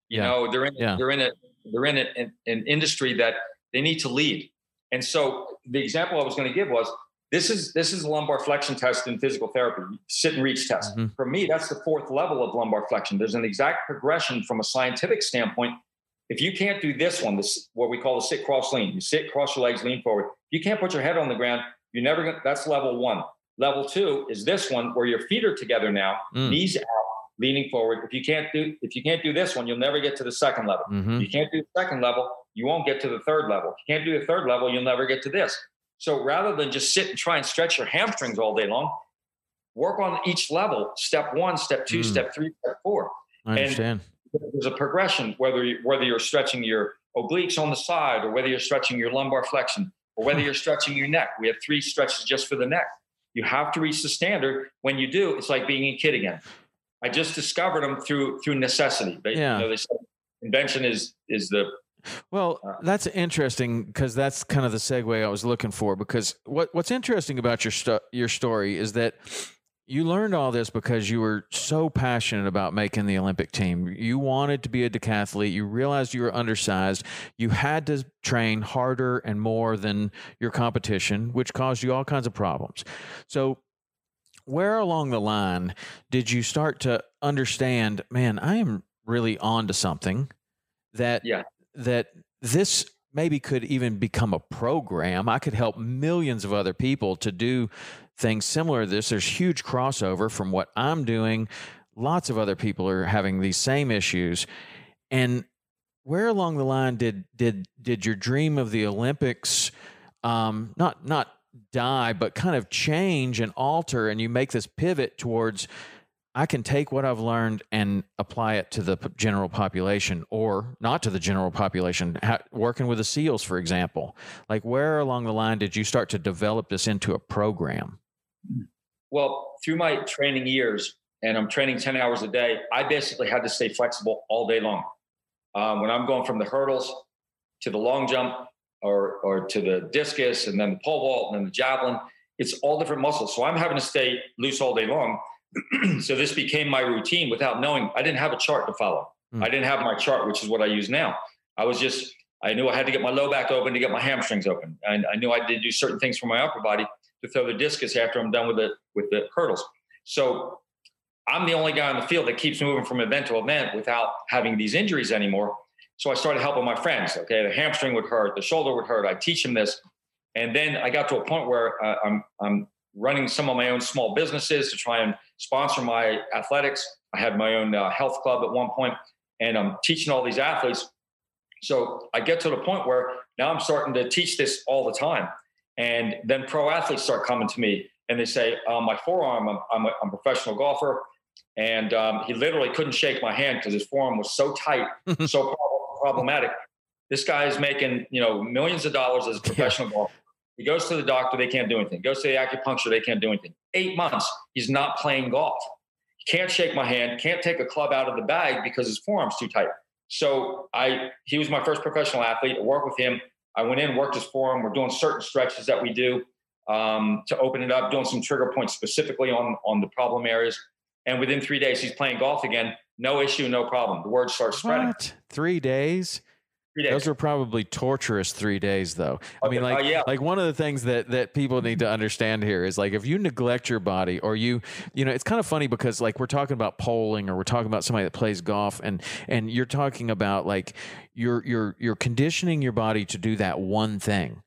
You Yeah. know, they're in Yeah. they're in a they're in a, an, an industry that they need to lead. And so the example I was going to give was this is this is a lumbar flexion test in physical therapy, sit and reach test. Mhm. For me, that's the fourth level of lumbar flexion. There's an exact progression from a scientific standpoint. If you can't do this one, this what we call the sit cross lean, you sit, cross your legs, lean forward. If you can't put your head on the ground, you're never going. That's level one. Level two is this one where your feet are together now, mm. knees out, leaning forward. If you can't do if you can't do this one, you'll never get to the second level. Mm-hmm. You can't do the second level, you won't get to the third level. If you can't do the third level, you'll never get to this. So rather than just sit and try and stretch your hamstrings all day long, work on each level. Step one, step two, mm. step three, step four. I understand. And there's a progression whether you, whether you're stretching your obliques on the side or whether you're stretching your lumbar flexion or whether you're stretching your neck. We have three stretches just for the neck. You have to reach the standard. When you do, it's like being a kid again. I just discovered them through through necessity. They, yeah. You know, invention is is the well, uh, that's interesting because that's kind of the segue I was looking for. Because what what's interesting about your stu- your story is that you learned all this because you were so passionate about making the Olympic team. You wanted to be a decathlete. You realized you were undersized. You had to train harder and more than your competition, which caused you all kinds of problems. So, where along the line did you start to understand, man, I am really on to something that yeah. that this maybe could even become a program. I could help millions of other people to do things similar to this. There's huge crossover from what I'm doing. Lots of other people are having these same issues. And where along the line did did did your dream of the Olympics um, not not die, but kind of change and alter, and you make this pivot towards I can take what I've learned and apply it to the general population or not to the general population. working with the SEALs, for example, like where along the line did you start to develop this into a program? Well, through my training years, and I'm training 10 hours a day, I basically had to stay flexible all day long. Um, when I'm going from the hurdles to the long jump or, or to the discus and then the pole vault and then the javelin, it's all different muscles. So I'm having to stay loose all day long. so this became my routine without knowing. I didn't have a chart to follow. Mm. I didn't have my chart, which is what I use now. I was just, I knew I had to get my low back open to get my hamstrings open. And I knew I did do certain things for my upper body to throw the discus after I'm done with the with the hurdles. So I'm the only guy on the field that keeps moving from event to event without having these injuries anymore. So I started helping my friends. Okay, the hamstring would hurt, the shoulder would hurt. I teach them this, and then I got to a point where uh, I'm I'm running some of my own small businesses to try and sponsor my athletics. I had my own uh, health club at one point, and I'm teaching all these athletes. So I get to the point where now I'm starting to teach this all the time. And then pro athletes start coming to me and they say, um, My forearm, I'm, I'm, a, I'm, a professional golfer. And um, he literally couldn't shake my hand because his forearm was so tight, so problematic. This guy is making, you know, millions of dollars as a professional golfer. He goes to the doctor, they can't do anything. Goes to the acupuncture, they can't do anything. Eight months, he's not playing golf. He can't shake my hand, can't take a club out of the bag because his forearm's too tight. So I, he was my first professional athlete. I worked with him I went in, worked his forearm. We're doing certain stretches that we do um, to open it up, doing some trigger points specifically on on the problem areas. And within three days, he's playing golf again. No issue, no problem. The word starts spreading. What? Three days? Those are probably torturous three days, though. I mean, like, uh, yeah. like one of the things that that people need to understand here is like if you neglect your body, or you, you know, it's kind of funny because like we're talking about poling or we're talking about somebody that plays golf, and and you're talking about like you're you're you're conditioning your body to do that one thing.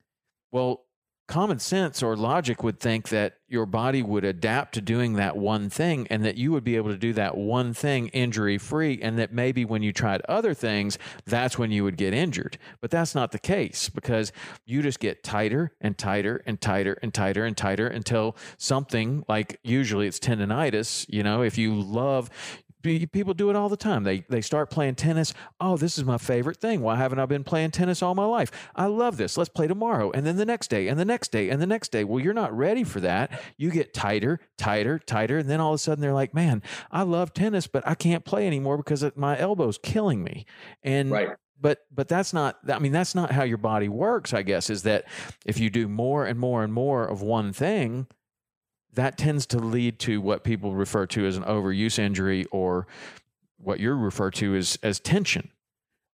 Well, common sense or logic would think that your body would adapt to doing that one thing and that you would be able to do that one thing injury free and that maybe when you tried other things that's when you would get injured. But that's not the case because you just get tighter and tighter and tighter and tighter and tighter until something like usually it's tendonitis you know if you love people do it all the time. They they start playing tennis. Oh, this is my favorite thing. Why haven't I been playing tennis all my life? I love this. Let's play tomorrow, and then the next day, and the next day, and the next day. Well, you're not ready for that. You get tighter, tighter, tighter, and then all of a sudden they're like, "Man, I love tennis, but I can't play anymore because my elbow's killing me." And right but but that's not i mean that's not how your body works i guess is that if you do more and more and more of one thing that tends to lead to what people refer to as an overuse injury or what you refer to as as tension.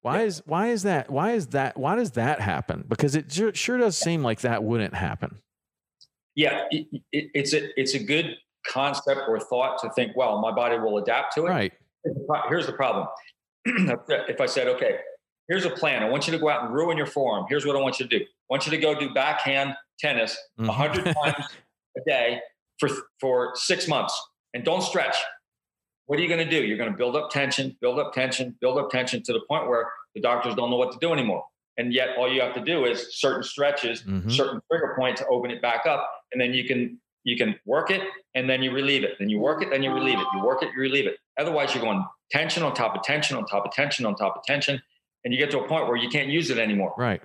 Why is why is that why is that why does that happen? Because it sure, sure does seem like that wouldn't happen. Yeah, it, it, it's a it's a good concept or thought to think. Well, my body will adapt to it. Right. Here's the problem. if I said, okay, here's a plan. I want you to go out and ruin your forearm. Here's what I want you to do. I want you to go do backhand tennis mm-hmm. 100 times a day for, for six months and don't stretch. What are you going to do? You're going to build up tension, build up tension, build up tension to the point where the doctors don't know what to do anymore. And yet, all you have to do is certain stretches, mm-hmm. certain trigger point to open it back up, and then you can you can work it and then you relieve it. Then you work it, then you relieve it. You work it, you relieve it. Otherwise, you're going tension on top of tension on top of tension on top of tension, and you get to a point where you can't use it anymore. Right.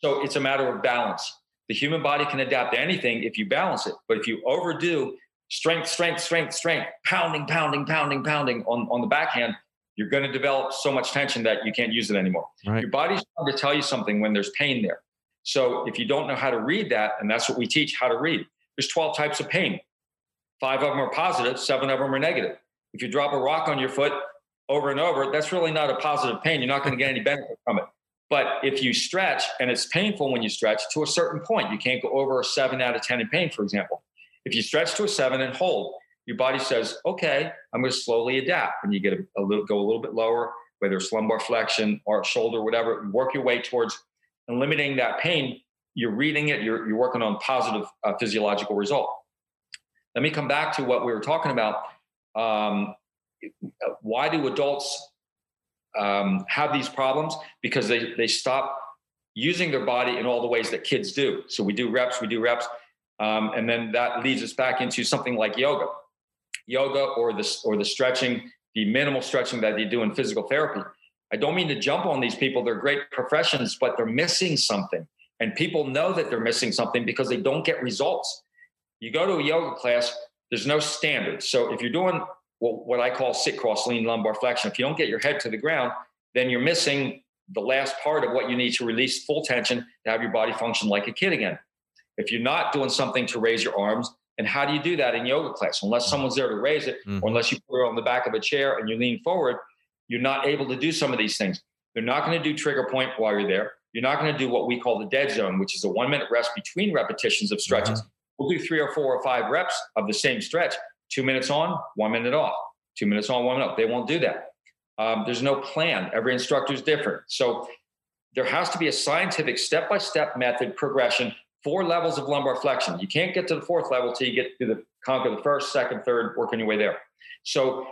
So it's a matter of balance. The human body can adapt to anything if you balance it, but if you overdo strength, strength, strength, strength, pounding, pounding, pounding, pounding on, on the backhand, you're going to develop so much tension that you can't use it anymore. Right. Your body's trying to tell you something when there's pain there. So if you don't know how to read that, and that's what we teach how to read, there's 12 types of pain. Five of them are positive, seven of them are negative. If you drop a rock on your foot over and over, that's really not a positive pain. You're not going to get any benefit from it. But if you stretch, and it's painful when you stretch to a certain point, you can't go over a seven out of 10 in pain, for example. If you stretch to a seven and hold, your body says, okay, I'm going to slowly adapt. And you get a, a little, go a little bit lower, whether it's lumbar flexion or shoulder, whatever, work your way towards eliminating that pain. You're reading it, you're, you're working on positive uh, physiological result. Let me come back to what we were talking about. Um, why do adults um, have these problems? Because they, they stop using their body in all the ways that kids do. So we do reps, we do reps. Um, and then that leads us back into something like yoga, yoga or the or the stretching, the minimal stretching that they do in physical therapy. I don't mean to jump on these people; they're great professions, but they're missing something, and people know that they're missing something because they don't get results. You go to a yoga class, there's no standard. So if you're doing what I call sit cross lean lumbar flexion, if you don't get your head to the ground, then you're missing the last part of what you need to release full tension to have your body function like a kid again. If you're not doing something to raise your arms, and how do you do that in yoga class? Unless someone's there to raise it, mm-hmm. or unless you put it on the back of a chair and you lean forward, you're not able to do some of these things. They're not going to do trigger point while you're there. You're not going to do what we call the dead zone, which is a one minute rest between repetitions of stretches. Mm-hmm. We'll do three or four or five reps of the same stretch, two minutes on, one minute off, two minutes on, one minute off. They won't do that. Um, there's no plan. Every instructor is different. So there has to be a scientific step by step method progression four levels of lumbar flexion. You can't get to the fourth level till you get to the conquer the first, second, third, working your way there. So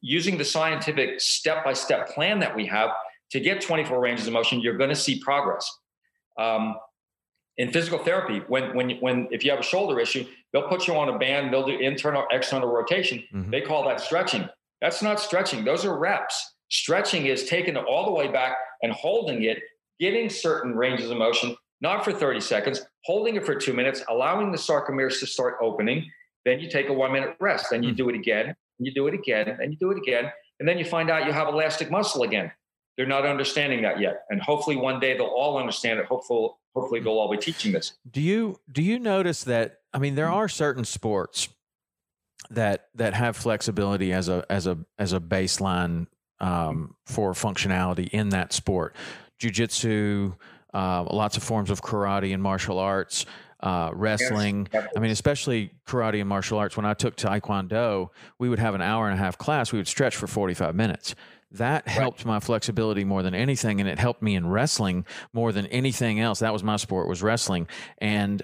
using the scientific step-by-step plan that we have to get 24 ranges of motion, you're going to see progress. Um, in physical therapy, when when when if you have a shoulder issue, they'll put you on a band. They'll do internal external rotation. Mm-hmm. They call that stretching. That's not stretching. Those are reps. Stretching is taking it all the way back and holding it, getting certain ranges of motion, not for 30 seconds, holding it for two minutes, allowing the sarcomeres to start opening. Then you take a one minute rest. Then you hmm. do it again, and you do it again, and you do it again. And then you find out you have elastic muscle again. They're not understanding that yet. And hopefully one day they'll all understand it. Hopefully, hopefully they'll all be teaching this. Do you do you notice that I mean there are certain sports that that have flexibility as a as a as a baseline um, for functionality in that sport. Jiu-jitsu, uh, lots of forms of karate and martial arts, uh, wrestling. Yes, I mean, especially karate and martial arts. When I took Taekwondo, we would have an hour and a half class. We would stretch for 45 minutes. That helped right. my flexibility more than anything, and it helped me in wrestling more than anything else. That was my sport was wrestling, and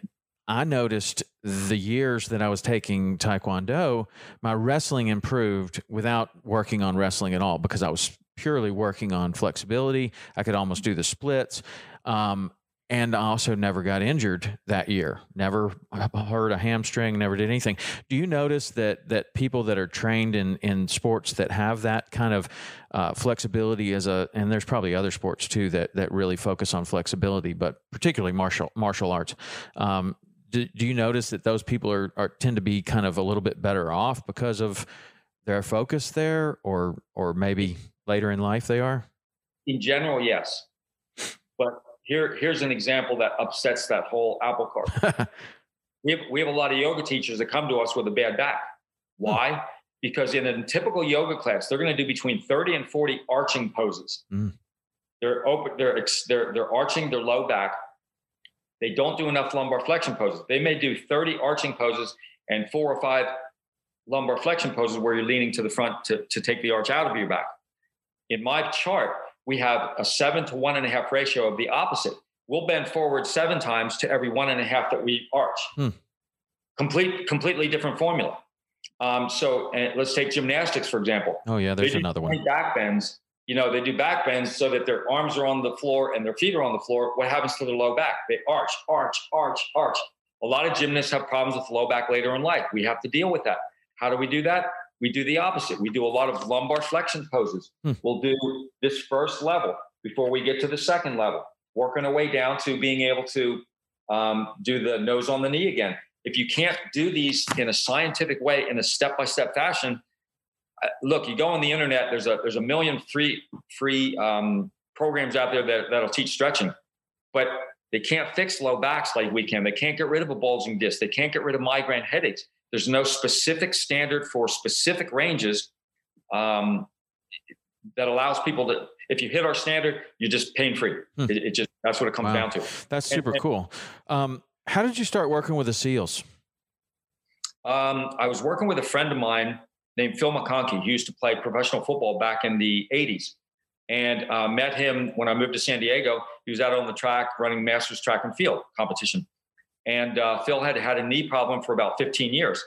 I noticed the years that I was taking Taekwondo, my wrestling improved without working on wrestling at all because I was purely working on flexibility. I could almost do the splits. Um, and also never got injured that year. Never hurt a hamstring. Never did anything. Do you notice that that people that are trained in in sports that have that kind of uh, flexibility as a and there's probably other sports too that that really focus on flexibility, but particularly martial martial arts. Um, do, do you notice that those people are, are tend to be kind of a little bit better off because of their focus there, or or maybe later in life they are? In general, yes. But here, here's an example that upsets that whole apple cart. we, have, we have a lot of yoga teachers that come to us with a bad back. Why? Mm. Because in a typical yoga class, they're going to do between 30 and 40 arching poses. Mm. They're open, they're, they're, they're arching their low back. They don't do enough lumbar flexion poses. They may do 30 arching poses and four or five lumbar flexion poses where you're leaning to the front to, to take the arch out of your back. In my chart, we have a seven to one and a half ratio of the opposite. We'll bend forward seven times to every one and a half that we arch. Hmm. complete completely different formula. Um, so let's take gymnastics for example. Oh yeah, there's another one. Back bends. You know, they do back bends so that their arms are on the floor and their feet are on the floor. What happens to their low back? They arch, arch, arch, arch. A lot of gymnasts have problems with low back later in life. We have to deal with that. How do we do that? We do the opposite. We do a lot of lumbar flexion poses. Hmm. We'll do this first level before we get to the second level, working our way down to being able to um, do the nose on the knee again. If you can't do these in a scientific way, in a step by step fashion, uh, look, you go on the internet. There's a there's a million free free um, programs out there that that'll teach stretching, but they can't fix low backs like we can. They can't get rid of a bulging disc. They can't get rid of migraine headaches. There's no specific standard for specific ranges um, that allows people to. If you hit our standard, you're just pain free. Hmm. It, it, just that's what it comes wow. down to. That's super and, cool. Um, how did you start working with the SEALs? Um, I was working with a friend of mine named Phil McConkey. He used to play professional football back in the 80s and uh, met him when I moved to San Diego. He was out on the track running Masters track and field competition. And uh, Phil had had a knee problem for about 15 years.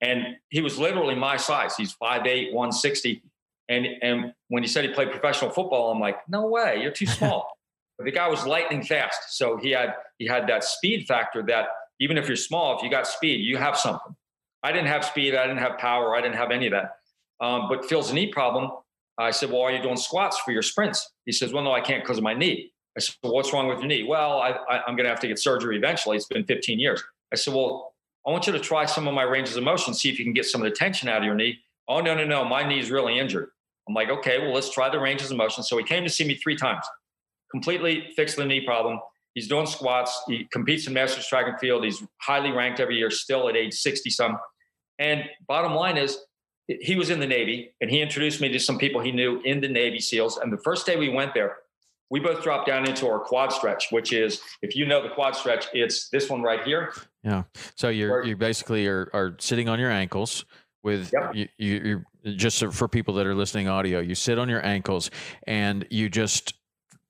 And he was literally my size. He's 5'8, 160. And, and when he said he played professional football, I'm like, no way, you're too small. but the guy was lightning fast. So he had he had that speed factor that even if you're small, if you got speed, you have something. I didn't have speed, I didn't have power, I didn't have any of that. Um, but Phil's knee problem, I said, Well, are you doing squats for your sprints? He says, Well, no, I can't because of my knee. I said, well, What's wrong with your knee? Well, I, am going to have to get surgery eventually. It's been 15 years. I said, Well, I want you to try some of my ranges of motion, see if you can get some of the tension out of your knee. Oh, no, no, no. My knee is really injured. I'm like, Okay, well, let's try the ranges of motion. So he came to see me three times, completely fixed the knee problem. He's doing squats. He competes in Masters track and field. He's highly ranked every year, still at age 60 some. And bottom line is, he was in the Navy and he introduced me to some people he knew in the Navy SEALs. And the first day we went there, we both drop down into our quad stretch, which is if you know the quad stretch, it's this one right here. Yeah. So you're you basically are, are sitting on your ankles with yep. you, you just for people that are listening audio, you sit on your ankles and you just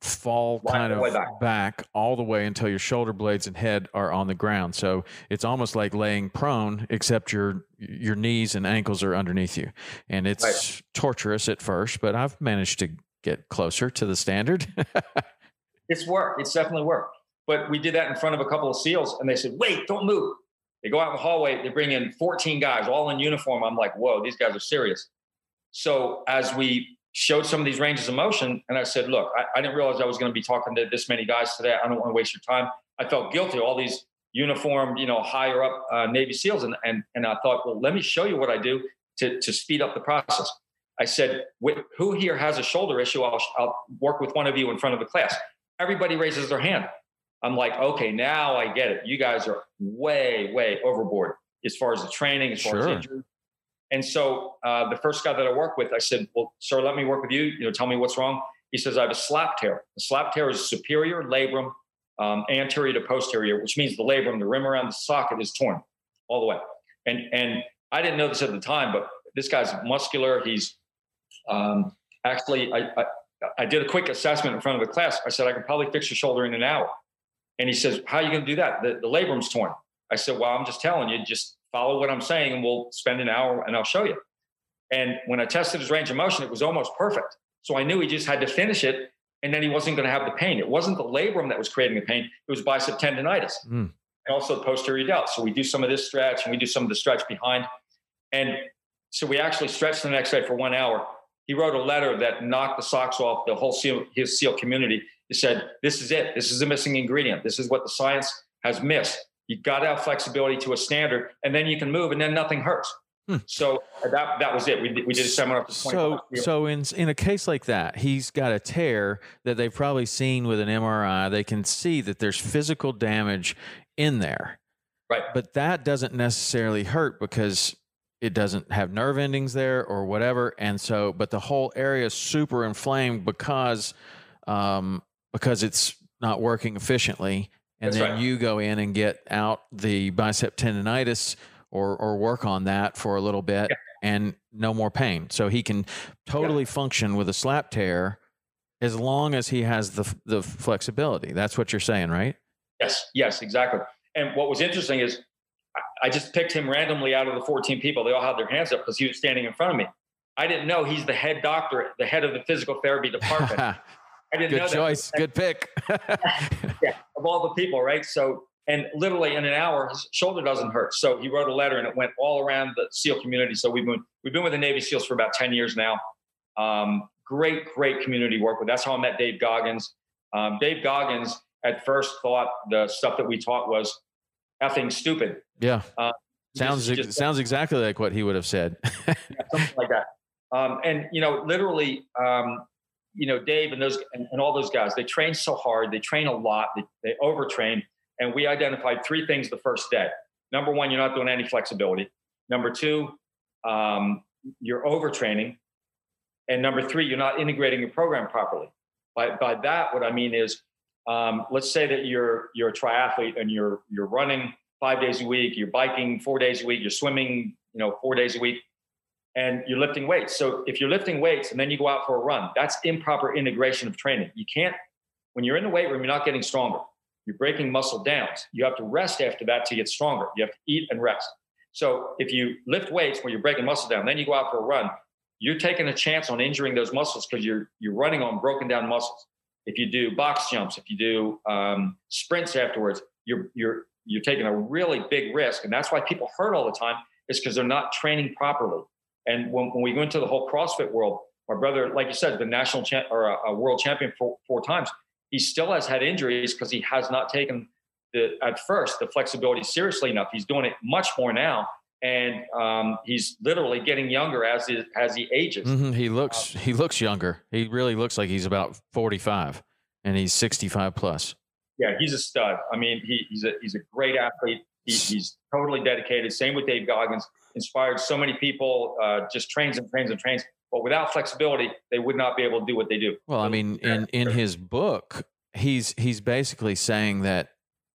fall kind of back. back. all the way until your shoulder blades and head are on the ground. So it's almost like laying prone, except your your knees and ankles are underneath you, and it's right. torturous at first. But I've managed to get closer to the standard. it's work. It's definitely work. But we did that in front of a couple of SEALs, and they said, "Wait, don't move." They go out in the hallway. They bring in 14 guys, all in uniform. I'm like, "Whoa, these guys are serious." So as we showed some of these ranges of motion. And I said, look, I, I didn't realize I was going to be talking to this many guys today. I don't want to waste your time. I felt guilty, all these uniformed, you know, higher up uh, Navy SEALs. And, and, and I thought, well, let me show you what I do to, to speed up the process. I said, who here has a shoulder issue? I'll, I'll work with one of you in front of the class. Everybody raises their hand. I'm like, okay, now I get it. You guys are way, way overboard as far as the training, as far sure. as injury. And so uh, the first guy that I work with, I said, "Well, sir, let me work with you. You know, tell me what's wrong." He says, "I have a slap tear. A slap tear is superior labrum um, anterior to posterior, which means the labrum, the rim around the socket, is torn all the way." And and I didn't know this at the time, but this guy's muscular. He's um, actually I, I I did a quick assessment in front of the class. I said, "I can probably fix your shoulder in an hour." And he says, "How are you going to do that? The, the labrum's torn." I said, "Well, I'm just telling you, just follow what I'm saying and we'll spend an hour and I'll show you. And when I tested his range of motion, it was almost perfect. So I knew he just had to finish it and then he wasn't going to have the pain. It wasn't the labrum that was creating the pain, it was bicep tendonitis mm. and also the posterior delt. So we do some of this stretch and we do some of the stretch behind. And so we actually stretched the next day for one hour. He wrote a letter that knocked the socks off the whole SEAL, his SEAL community. He said, This is it. This is the missing ingredient. This is what the science has missed. You got to have flexibility to a standard, and then you can move, and then nothing hurts. Hmm. So that that was it. We did, we did a seminar. so so in in a case like that, he's got a tear that they've probably seen with an MRI. They can see that there's physical damage in there, right? But that doesn't necessarily hurt because it doesn't have nerve endings there or whatever. And so, but the whole area is super inflamed because um, because it's not working efficiently and That's then right. you go in and get out the bicep tendonitis or or work on that for a little bit yeah. and no more pain. So he can totally yeah. function with a slap tear as long as he has the the flexibility. That's what you're saying, right? Yes, yes, exactly. And what was interesting is I just picked him randomly out of the 14 people. They all had their hands up because he was standing in front of me. I didn't know he's the head doctor, the head of the physical therapy department. I didn't Good know choice. That. Good pick. yeah, of all the people, right? So, and literally in an hour, his shoulder doesn't hurt. So he wrote a letter, and it went all around the SEAL community. So we've been we've been with the Navy SEALs for about 10 years now. Um, great, great community work with. That's how I met Dave Goggins. Um, Dave Goggins at first thought the stuff that we taught was effing stupid. Yeah. Uh, sounds just, just, sounds exactly like what he would have said. yeah, something like that. Um, and you know, literally, um, you know, Dave and those and, and, all those guys, they train so hard, they train a lot, they, they overtrain. And we identified three things the first day. Number one, you're not doing any flexibility. Number two, um, you're overtraining. And number three, you're not integrating your program properly. By, by that, what I mean is, um, let's say that you're you're a triathlete and you're you're running five days a week, you're biking four days a week, you're swimming, you know, four days a week, and you're lifting weights. So if you're lifting weights and then you go out for a run, that's improper integration of training. You can't when you're in the weight room, you're not getting stronger. You're breaking muscle down. You have to rest after that to get stronger. You have to eat and rest. So if you lift weights where you're breaking muscle down, then you go out for a run, you're taking a chance on injuring those muscles because you're you're running on broken down muscles. If you do box jumps, if you do um, sprints afterwards, you're you're you're taking a really big risk, and that's why people hurt all the time. Is because they're not training properly. And when, when we go into the whole CrossFit world, my brother, like you said, the national champ or a, a world champion four, four times. He still has had injuries because he has not taken the at first the flexibility seriously enough. He's doing it much more now, and um, he's literally getting younger as he, as he ages. Mm-hmm. He looks um, he looks younger. He really looks like he's about forty five, and he's sixty five plus. Yeah, he's a stud. I mean, he, he's a he's a great athlete. He, he's totally dedicated. Same with Dave Goggins. Inspired so many people. Uh, just trains and trains and trains. But without flexibility, they would not be able to do what they do. Well, I mean, in in his book, he's he's basically saying that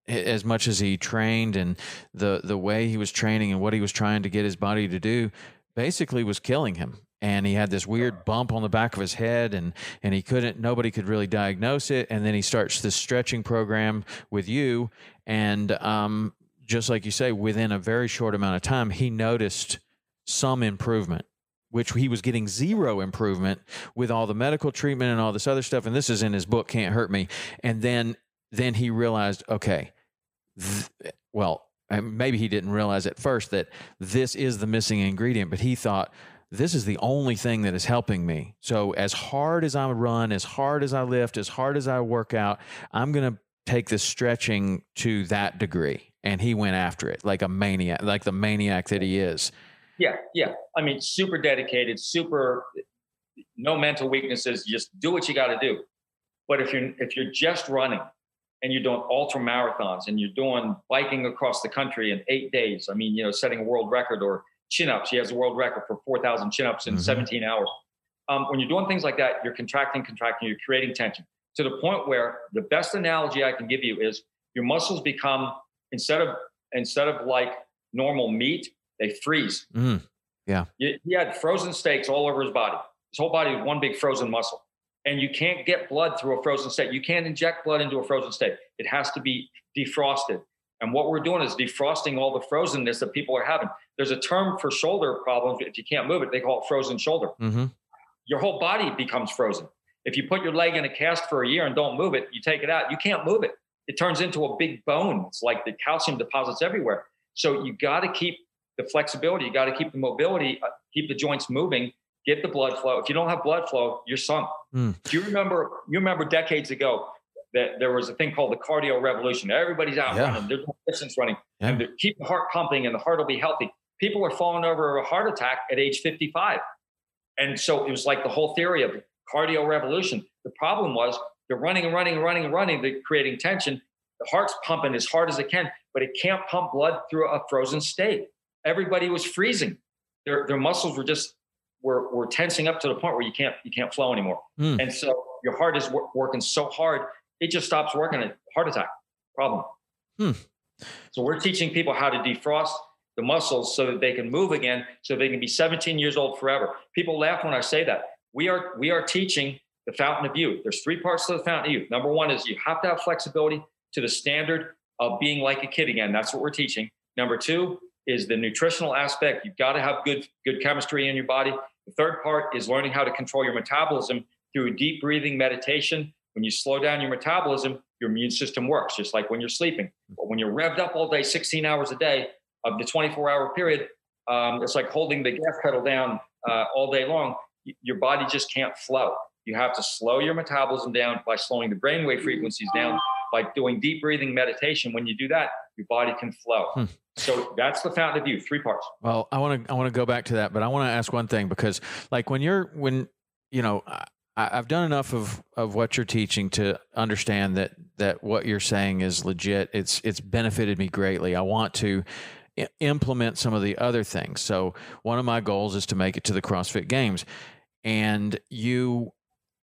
as much as he trained and the the way he was training and what he was trying to get his body to do basically was killing him and he had this weird bump on the back of his head and and he couldn't nobody could really diagnose it and then he starts this stretching program with you and um, just like you say within a very short amount of time he noticed some improvement which he was getting zero improvement with all the medical treatment and all this other stuff and this is in his book can't hurt me and then then he realized okay th- well, maybe he didn't realize at first that this is the missing ingredient, but he thought, this is the only thing that is helping me. So, as hard as I run, as hard as I lift, as hard as I work out, I'm going to take this stretching to that degree. And he went after it like a maniac, like the maniac that he is. Yeah, yeah. I mean, super dedicated, super no mental weaknesses. Just do what you got to do. But if you're if you're just running and you're doing ultra marathons and you're doing biking across the country in eight days. I mean, you know, setting a world record or chin ups. He has a world record for 4,000 chin ups in mm-hmm. 17 hours. Um, when you're doing things like that, you're contracting, contracting, you're creating tension to the point where the best analogy I can give you is your muscles become instead of instead of like normal meat, they freeze. Mm. Yeah. He had frozen steaks all over his body. His whole body was one big frozen muscle and you can't get blood through a frozen state. You can't inject blood into a frozen state. It has to be defrosted. And what we're doing is defrosting all the frozenness that people are having. There's a term for shoulder problems. If you can't move it, they call it frozen shoulder. Mm-hmm. Your whole body becomes frozen. If you put your leg in a cast for a year and don't move it, you take it out, you can't move it. It turns into a big bone. It's like the calcium deposits everywhere. So you got to keep the flexibility, you got to keep the mobility, uh, keep the joints moving get the blood flow. If you don't have blood flow, you're sunk. Mm. Do you remember? You remember decades ago that there was a thing called the cardio revolution. Everybody's out yeah. running, there's no distance running, yeah. and keep the heart pumping, and the heart will be healthy. People are falling over a heart attack at age 55, and so it was like the whole theory of cardio revolution. The problem was they're running and running and running and running, they're creating tension. The heart's pumping as hard as it can, but it can't pump blood through a frozen state. Everybody was freezing. Their, their muscles were just we're, we're tensing up to the point where you can't you can't flow anymore mm. and so your heart is wor- working so hard it just stops working a heart attack problem mm. so we're teaching people how to defrost the muscles so that they can move again so they can be 17 years old forever people laugh when i say that we are we are teaching the fountain of youth there's three parts to the fountain of youth number one is you have to have flexibility to the standard of being like a kid again that's what we're teaching number two is the nutritional aspect. You've got to have good good chemistry in your body. The third part is learning how to control your metabolism through deep breathing meditation. When you slow down your metabolism, your immune system works just like when you're sleeping. But when you're revved up all day, 16 hours a day of the 24 hour period, um, it's like holding the gas pedal down uh, all day long. Your body just can't flow. You have to slow your metabolism down by slowing the brainwave frequencies down by doing deep breathing meditation. When you do that, your body can flow. Hmm. So that's the fountain of youth, three parts. Well, I want to I want to go back to that, but I want to ask one thing because, like, when you're when you know. I, I've done enough of, of what you're teaching to understand that that what you're saying is legit. It's it's benefited me greatly. I want to implement some of the other things. So one of my goals is to make it to the CrossFit Games, and you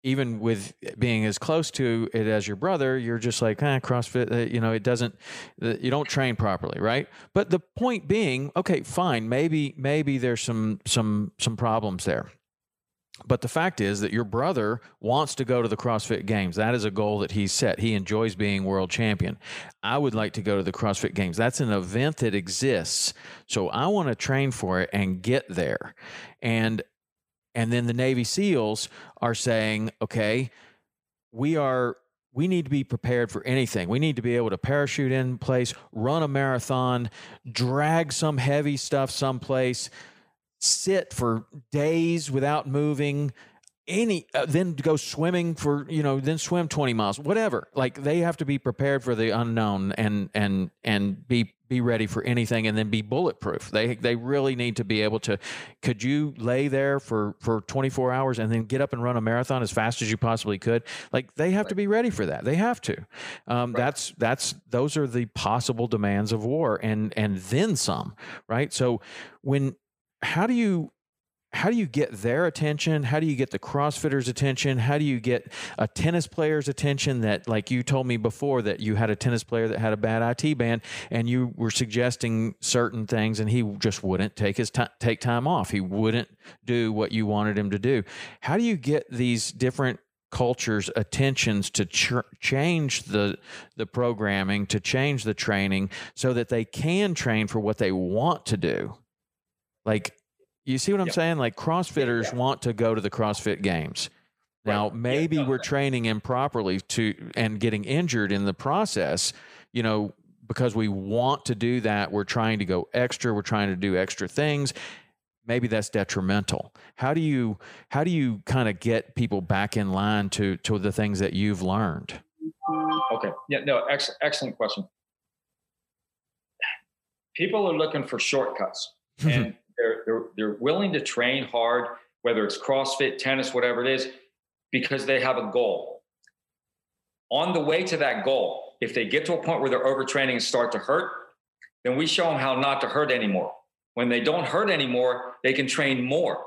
even with being as close to it as your brother, you're just like, ah, CrossFit, uh, you know, it doesn't, you don't train properly, right? But the point being, okay, fine, maybe, maybe there's some, some, some problems there. But the fact is that your brother wants to go to the CrossFit Games. That is a goal that he's set. He enjoys being world champion. I would like to go to the CrossFit Games. That's an event that exists. So I want to train for it and get there. And and then the Navy SEALs are saying, okay, we are we need to be prepared for anything. We need to be able to parachute in place, run a marathon, drag some heavy stuff someplace, sit for days without moving, any uh, then go swimming for you know then swim 20 miles whatever. Like they have to be prepared for the unknown and and and be be ready for anything and then be bulletproof. They they really need to be able to could you lay there for for 24 hours and then get up and run a marathon as fast as you possibly could? Like they have right. to be ready for that. They have to. Um, right. that's that's those are the possible demands of war and and then some right? So when how do you how do you get their attention? How do you get the CrossFitters' attention? How do you get a tennis player's attention that, like you told me before, that you had a tennis player that had a bad IT band and you were suggesting certain things and he just wouldn't take his t- take time off. He wouldn't do what you wanted him to do. How do you get these different cultures attentions to ch- change the the programming, to change the training so that they can train for what they want to do? Like you see what I'm yep. saying? Like CrossFitters yeah. want to go to the CrossFit Games. Now, maybe yeah, no, we're right. training improperly to and getting injured in the process, you know, because we want to do that. We're trying to go extra, we're trying to do extra things. Maybe that's detrimental. How do you how do you kind of get people back in line to to the things that you've learned? Okay. Yeah, no, ex- excellent question. People are looking for shortcuts. And they're, they're, they're willing to train hard, whether it's CrossFit, tennis, whatever it is, because they have a goal. On the way to that goal, if they get to a point where they're overtraining and start to hurt, then we show them how not to hurt anymore. When they don't hurt anymore, they can train more.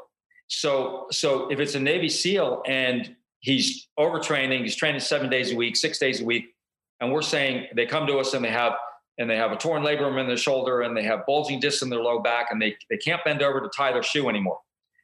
So, so if it's a Navy SEAL and he's overtraining, he's training seven days a week, six days a week, and we're saying they come to us and they have and they have a torn labrum in their shoulder and they have bulging discs in their low back and they, they can't bend over to tie their shoe anymore.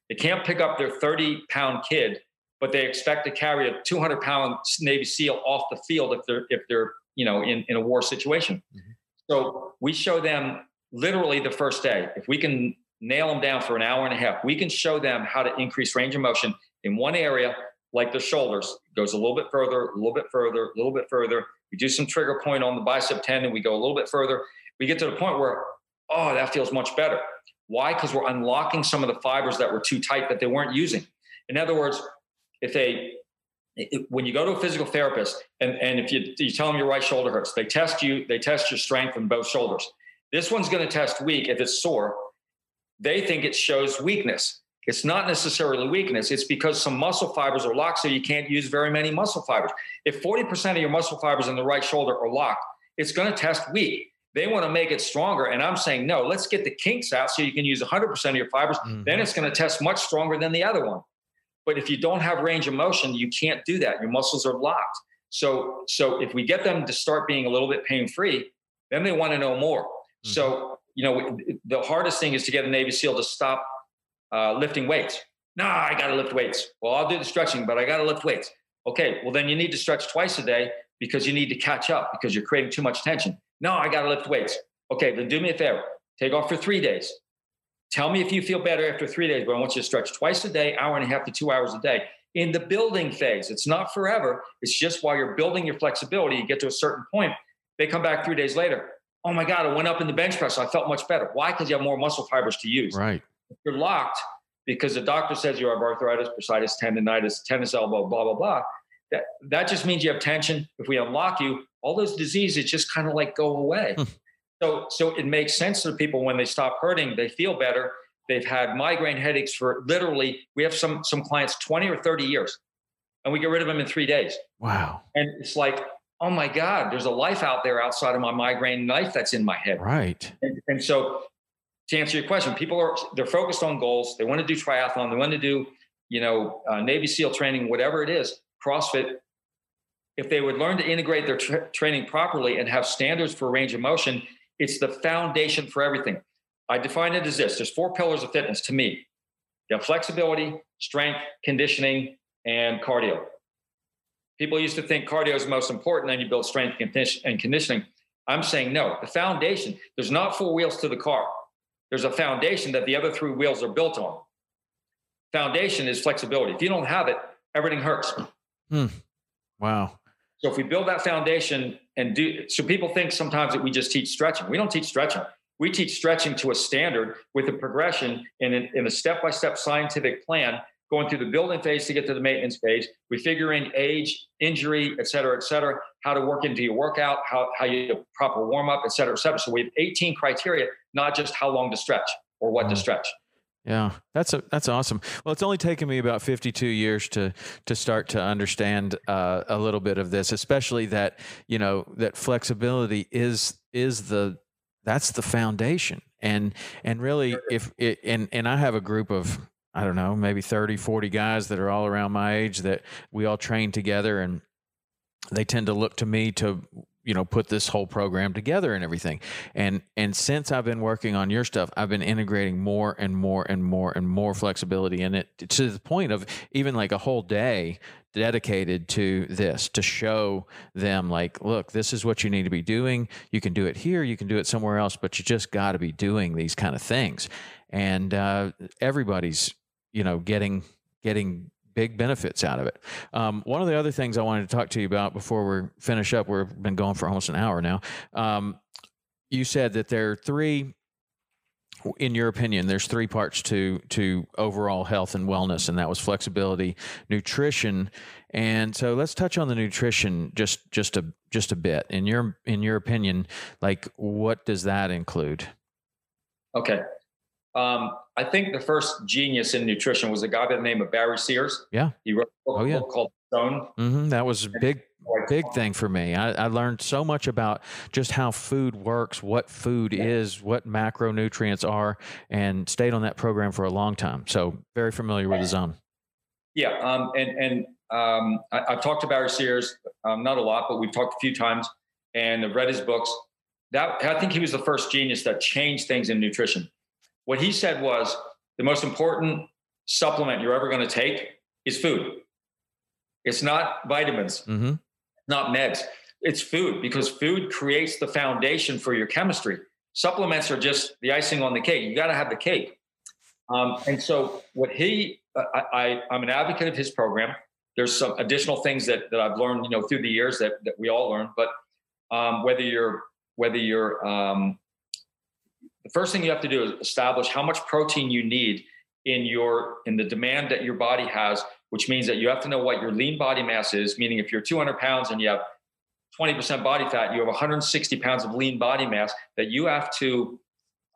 They can't pick up their 30 pound kid, but they expect to carry a 200 pound Navy SEAL off the field if they're, if they're, you know, in, in a war situation. Mm-hmm. So we show them literally the first day. If we can nail them down for an hour and a half, we can show them how to increase range of motion in one area, like the shoulders, goes a little bit further, a little bit further, a little bit further, we do some trigger point on the bicep tendon. We go a little bit further. We get to the point where, oh, that feels much better. Why? Because we're unlocking some of the fibers that were too tight that they weren't using. In other words, if they when you go to a physical therapist and, and if you, you tell them your right shoulder hurts, they test you, they test your strength in both shoulders. This one's going to test weak if it's sore. They think it shows weakness. It's not necessarily weakness. It's because some muscle fibers are locked, so you can't use very many muscle fibers. If 40% of your muscle fibers in the right shoulder are locked, it's going to test weak. They want to make it stronger. And I'm saying, no, let's get the kinks out so you can use 100% of your fibers. Mm-hmm. Then it's going to test much stronger than the other one. But if you don't have range of motion, you can't do that. Your muscles are locked. So, so if we get them to start being a little bit pain free, then they want to know more. Mm-hmm. So, you know, the hardest thing is to get a Navy SEAL to stop uh, lifting weights. Nah, I got to lift weights. Well, I'll do the stretching, but I got to lift weights. Okay, well, then you need to stretch twice a day because you need to catch up because you're creating too much tension. No, I got to lift weights. Okay, then do me a favor. take off for three days. Tell me if you feel better after three days, but I want you to stretch twice a day, hour and a half to two hours a day. In the building phase, it's not forever. It's just while you're building your flexibility, you get to a certain point. They come back three days later. Oh my God, I went up in the bench press. I felt much better. Why? Because you have more muscle fibers to use. Right. You're locked because the doctor says you have arthritis, bursitis, tendonitis, tennis elbow, blah, blah, blah. That, that just means you have tension. If we unlock you, all those diseases just kind of like go away. Hmm. so, so it makes sense to people when they stop hurting, they feel better. They've had migraine headaches for literally, we have some some clients 20 or 30 years, and we get rid of them in three days. Wow. And it's like, oh my God, there's a life out there outside of my migraine knife that's in my head. Right. And, and so to answer your question, people are they're focused on goals. They want to do triathlon. They want to do, you know, uh, Navy SEAL training, whatever it is, CrossFit. If they would learn to integrate their tra- training properly and have standards for range of motion, it's the foundation for everything. I define it as this: there's four pillars of fitness to me. You have flexibility, strength, conditioning, and cardio. People used to think cardio is most important, then you build strength and conditioning. I'm saying no. The foundation. There's not four wheels to the car there's a foundation that the other three wheels are built on. Foundation is flexibility. If you don't have it, everything hurts. Hmm. Wow. So if we build that foundation and do so people think sometimes that we just teach stretching. We don't teach stretching. We teach stretching to a standard with a progression in, in a step-by-step scientific plan going through the building phase to get to the maintenance phase. We figure in age, injury, et cetera, et cetera, how to work into your workout, how, how you do proper warm up, et cetera, et cetera. So we have 18 criteria, not just how long to stretch or what to stretch. Yeah, that's a, that's awesome. Well, it's only taken me about 52 years to to start to understand uh, a little bit of this, especially that you know that flexibility is is the that's the foundation and and really if it, and and I have a group of I don't know, maybe 30, 40 guys that are all around my age that we all train together and they tend to look to me to you know put this whole program together and everything. And and since i've been working on your stuff i've been integrating more and more and more and more flexibility in it to the point of even like a whole day dedicated to this to show them like look this is what you need to be doing. You can do it here you can do it somewhere else but you just got to be doing these kind of things. And uh, everybody's you know getting getting big benefits out of it. Um, one of the other things I wanted to talk to you about before we finish up, we've been going for almost an hour now. Um, you said that there are three, in your opinion, there's three parts to to overall health and wellness, and that was flexibility, nutrition, and so let's touch on the nutrition just just a just a bit. In your in your opinion, like what does that include? Okay, um, I think the first genius in nutrition was a guy by the name of Barry Sears. Yeah. He wrote a book, oh, yeah. called Zone. Mm-hmm. That was a big, big thing for me. I, I, learned so much about just how food works, what food yeah. is, what macronutrients are, and stayed on that program for a long time. So very familiar with the zone. Yeah. Um, and and um, I, have talked to Barry Sears, um, not a lot, but we've talked a few times and I've read his books. That I think he was the first genius that changed things in nutrition. What he said was the most important supplement you're ever going to take is food. It's not vitamins, mm-hmm. not meds. It's food because food creates the foundation for your chemistry. Supplements are just the icing on the cake. You got to have the cake. Um, and so, what he, uh, I, I, am an advocate of his program. There's some additional things that, that I've learned, you know, through the years that, that we all learn. But um, whether you're whether you're um, the first thing you have to do is establish how much protein you need in your in the demand that your body has which means that you have to know what your lean body mass is meaning if you're 200 pounds and you have 20% body fat you have 160 pounds of lean body mass that you have to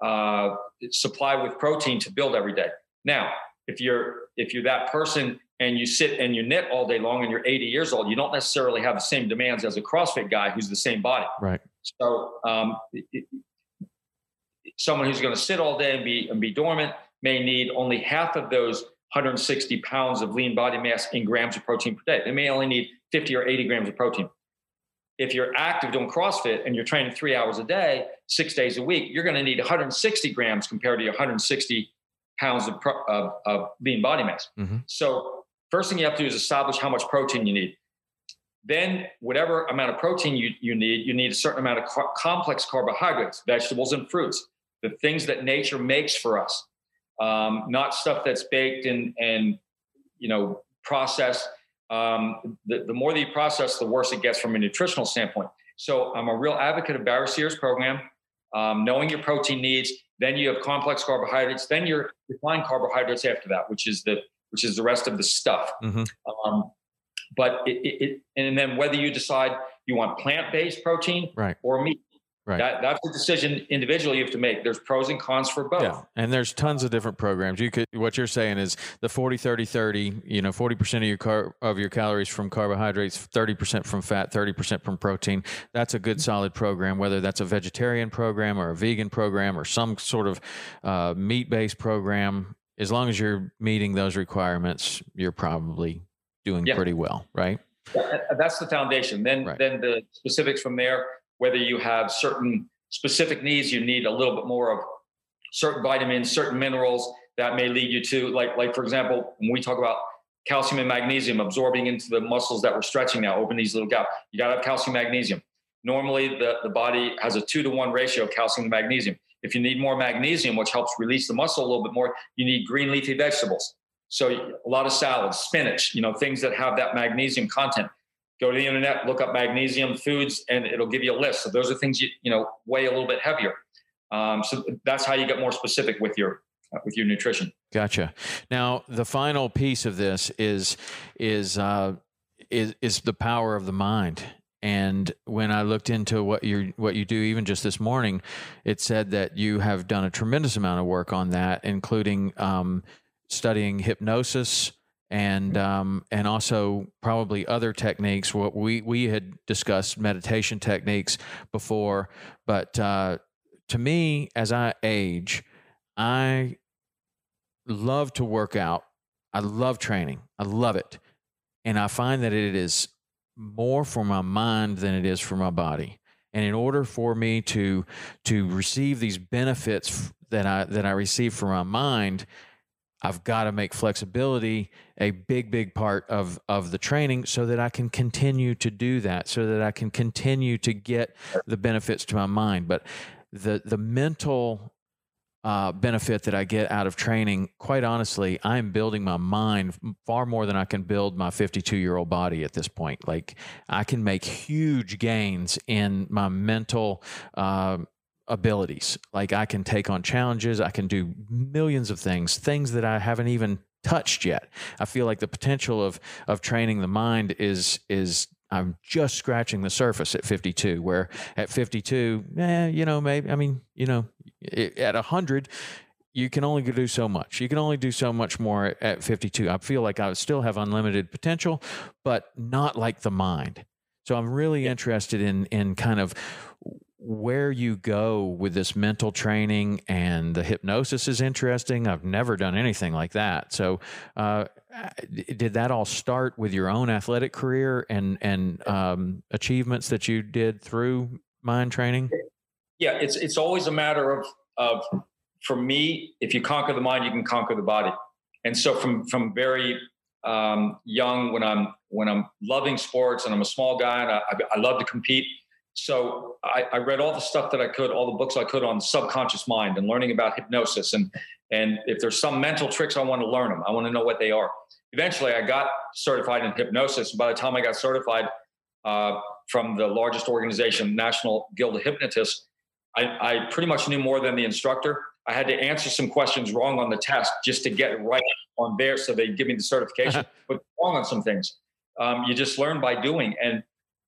uh, supply with protein to build every day. Now if you're if you're that person and you sit and you knit all day long and you're 80 years old you don't necessarily have the same demands as a crossfit guy who's the same body. Right. So um, it, someone who's going to sit all day and be and be dormant may need only half of those 160 pounds of lean body mass in grams of protein per day. They may only need 50 or 80 grams of protein. If you're active doing CrossFit and you're training three hours a day, six days a week, you're going to need 160 grams compared to your 160 pounds of, of, of lean body mass. Mm-hmm. So, first thing you have to do is establish how much protein you need. Then, whatever amount of protein you, you need, you need a certain amount of complex carbohydrates, vegetables, and fruits the things that nature makes for us, um, not stuff that's baked and and you know processed. Um, the, the more that you process, the worse it gets from a nutritional standpoint. So I'm a real advocate of Barry Sears program, um, knowing your protein needs. Then you have complex carbohydrates. Then your refined carbohydrates after that, which is the which is the rest of the stuff. Mm-hmm. Um, but it, it, it, and then whether you decide you want plant based protein right. or meat, Right. That, that's a decision individually you have to make. There's pros and cons for both. Yeah. And there's tons of different programs. You could what you're saying is the 40 30 30, you know, 40% of your car, of your calories from carbohydrates, 30% from fat, 30% from protein. That's a good solid program whether that's a vegetarian program or a vegan program or some sort of uh, meat-based program. As long as you're meeting those requirements, you're probably doing yeah. pretty well, right? That's the foundation. Then right. then the specifics from there whether you have certain specific needs, you need a little bit more of certain vitamins, certain minerals that may lead you to, like, like for example, when we talk about calcium and magnesium absorbing into the muscles that we're stretching now, open these little gaps. You got to have calcium, magnesium. Normally, the, the body has a two to one ratio of calcium to magnesium. If you need more magnesium, which helps release the muscle a little bit more, you need green leafy vegetables. So a lot of salads, spinach, you know, things that have that magnesium content go to the internet, look up magnesium foods, and it'll give you a list. So those are things you you know weigh a little bit heavier. Um, so that's how you get more specific with your uh, with your nutrition. Gotcha. Now the final piece of this is is uh, is is the power of the mind. And when I looked into what you what you do, even just this morning, it said that you have done a tremendous amount of work on that, including um, studying hypnosis, and um, and also probably other techniques. What we we had discussed meditation techniques before, but uh, to me, as I age, I love to work out. I love training. I love it, and I find that it is more for my mind than it is for my body. And in order for me to to receive these benefits that I that I receive from my mind, I've got to make flexibility a big, big part of, of the training so that I can continue to do that, so that I can continue to get the benefits to my mind. But the, the mental uh, benefit that I get out of training, quite honestly, I'm building my mind far more than I can build my 52 year old body at this point. Like I can make huge gains in my mental uh, abilities. Like I can take on challenges, I can do millions of things, things that I haven't even touched yet. I feel like the potential of of training the mind is is I'm just scratching the surface at 52. Where at 52, eh, you know, maybe I mean, you know, at 100, you can only do so much. You can only do so much more at 52. I feel like I still have unlimited potential, but not like the mind. So I'm really interested in in kind of where you go with this mental training and the hypnosis is interesting. I've never done anything like that. So, uh, did that all start with your own athletic career and and um, achievements that you did through mind training? Yeah, it's it's always a matter of of for me, if you conquer the mind, you can conquer the body. And so, from from very um, young, when I'm when I'm loving sports and I'm a small guy and I, I love to compete so I, I, read all the stuff that I could, all the books I could on subconscious mind and learning about hypnosis. And and if there's some mental tricks, I want to learn them. I want to know what they are. Eventually, I got certified in hypnosis. By the time I got certified uh, from the largest organization, National Guild of Hypnotists, I, I pretty much knew more than the instructor. I had to answer some questions wrong on the test just to get right on there, so they give me the certification. but wrong on some things. Um, you just learn by doing, and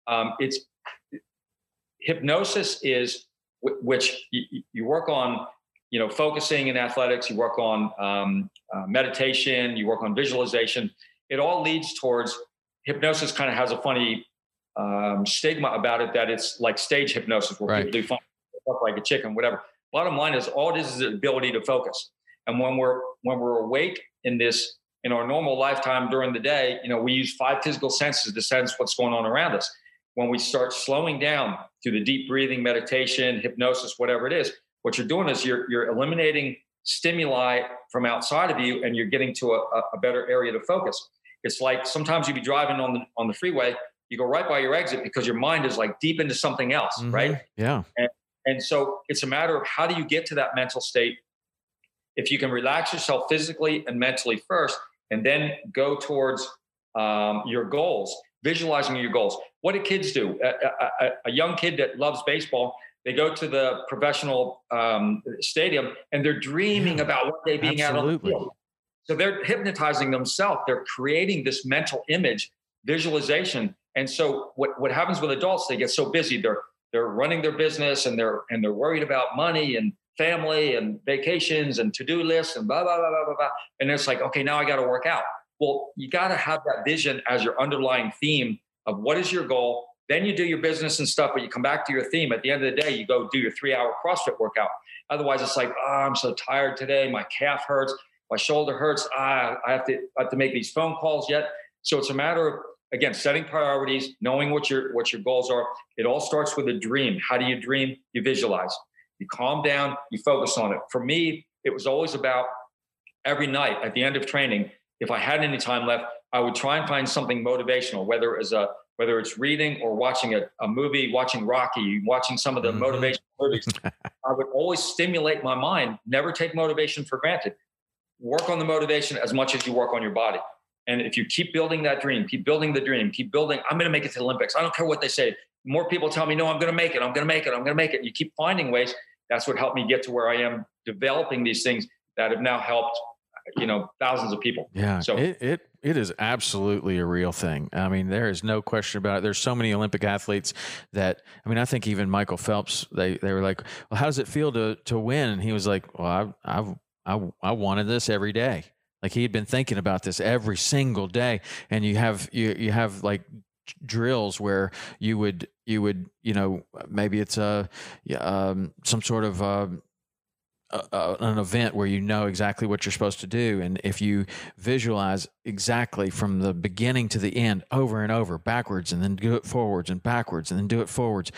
um, it's hypnosis is which you, you, work on you know focusing in athletics you work on um, uh, meditation you work on visualization. It all leads towards hypnosis kind of has a funny um, stigma about it that it's like stage hypnosis where right. people do fun stuff like a chicken whatever. Bottom line is all it is is the ability to focus. And when we're when we're awake in this in our normal lifetime during the day you know we use five physical senses to sense what's going on around us when we start slowing down through the deep breathing, meditation, hypnosis, whatever it is, what you're doing is you're, you're eliminating stimuli from outside of you and you're getting to a, a better area to focus. It's like sometimes you'd be driving on the on the freeway, you go right by your exit because your mind is like deep into something else, mm-hmm. right? Yeah. And, And so it's a matter of how do you get to that mental state? If you can relax yourself physically and mentally first, and then go towards um, your goals, visualizing your goals. What do kids do? A, a, a, young kid that loves baseball, they go to the professional um, stadium and they're dreaming yeah, about one day being absolutely. out on the field. So they're hypnotizing themselves. They're creating this mental image, visualization. And so what, what happens with adults, they get so busy. They're they're running their business and they're and they're worried about money and family and vacations and to-do lists and blah blah blah blah blah. blah. And it's like, okay, now I got to work out. Well, you got to have that vision as your underlying theme of what is your goal. Then you do your business and stuff, but you come back to your theme. At the end of the day, you go do your three-hour CrossFit workout. Otherwise, it's like, oh, I'm so tired today. My calf hurts. My shoulder hurts. Ah, I have to I have to make these phone calls yet. So it's a matter of again setting priorities, knowing what your what your goals are. It all starts with a dream. How do you dream? You visualize. You calm down. You focus on it. For me, it was always about every night at the end of training. If I had any time left, I would try and find something motivational, whether it was a whether it's reading or watching a, a movie, watching Rocky, watching some of the mm-hmm. motivational movies. I would always stimulate my mind. Never take motivation for granted. Work on the motivation as much as you work on your body. And if you keep building that dream, keep building the dream, keep building, I'm going to make it to the Olympics. I don't care what they say. More people tell me, no, I'm going to make it. I'm going to make it. I'm going to make it. You keep finding ways. That's what helped me get to where I am, developing these things that have now helped, you know, thousands of people. Yeah. So it, it, it is absolutely a real thing. I mean, there is no question about it. There's so many Olympic athletes that, I mean, I think even Michael Phelps, they, they were like, well, how does it feel to, to win? And he was like, well, I, I, I, I wanted this every day. Like he had been thinking about this every single day. And you have you you have like drills where you would you would you know maybe it's a um, some sort of uh, uh, an event where you know exactly what you're supposed to do and if you visualize exactly from the beginning to the end over and over backwards and then do it forwards and backwards and then do it forwards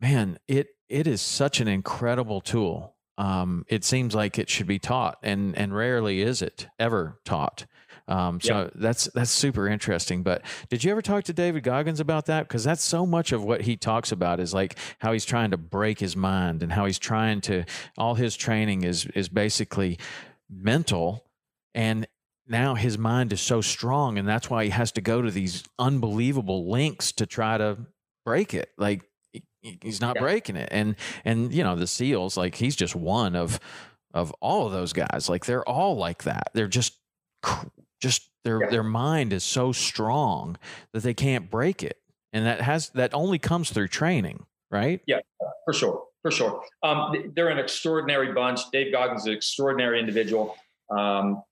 man it it is such an incredible tool um, it seems like it should be taught, and and rarely is it ever taught. Um, so yep. that's that's super interesting. But did you ever talk to David Goggins about that? Because that's so much of what he talks about is like how he's trying to break his mind and how he's trying to all his training is is basically mental and now his mind is so strong and that's why he has to go to these unbelievable links to try to break it like he's not yeah. breaking it and and you know the seals like he's just one of of all of those guys like they're all like that they're just just their yeah. their mind is so strong that they can't break it and that has that only comes through training right yeah for sure for sure um, they're an extraordinary bunch dave goggins is an extraordinary individual um,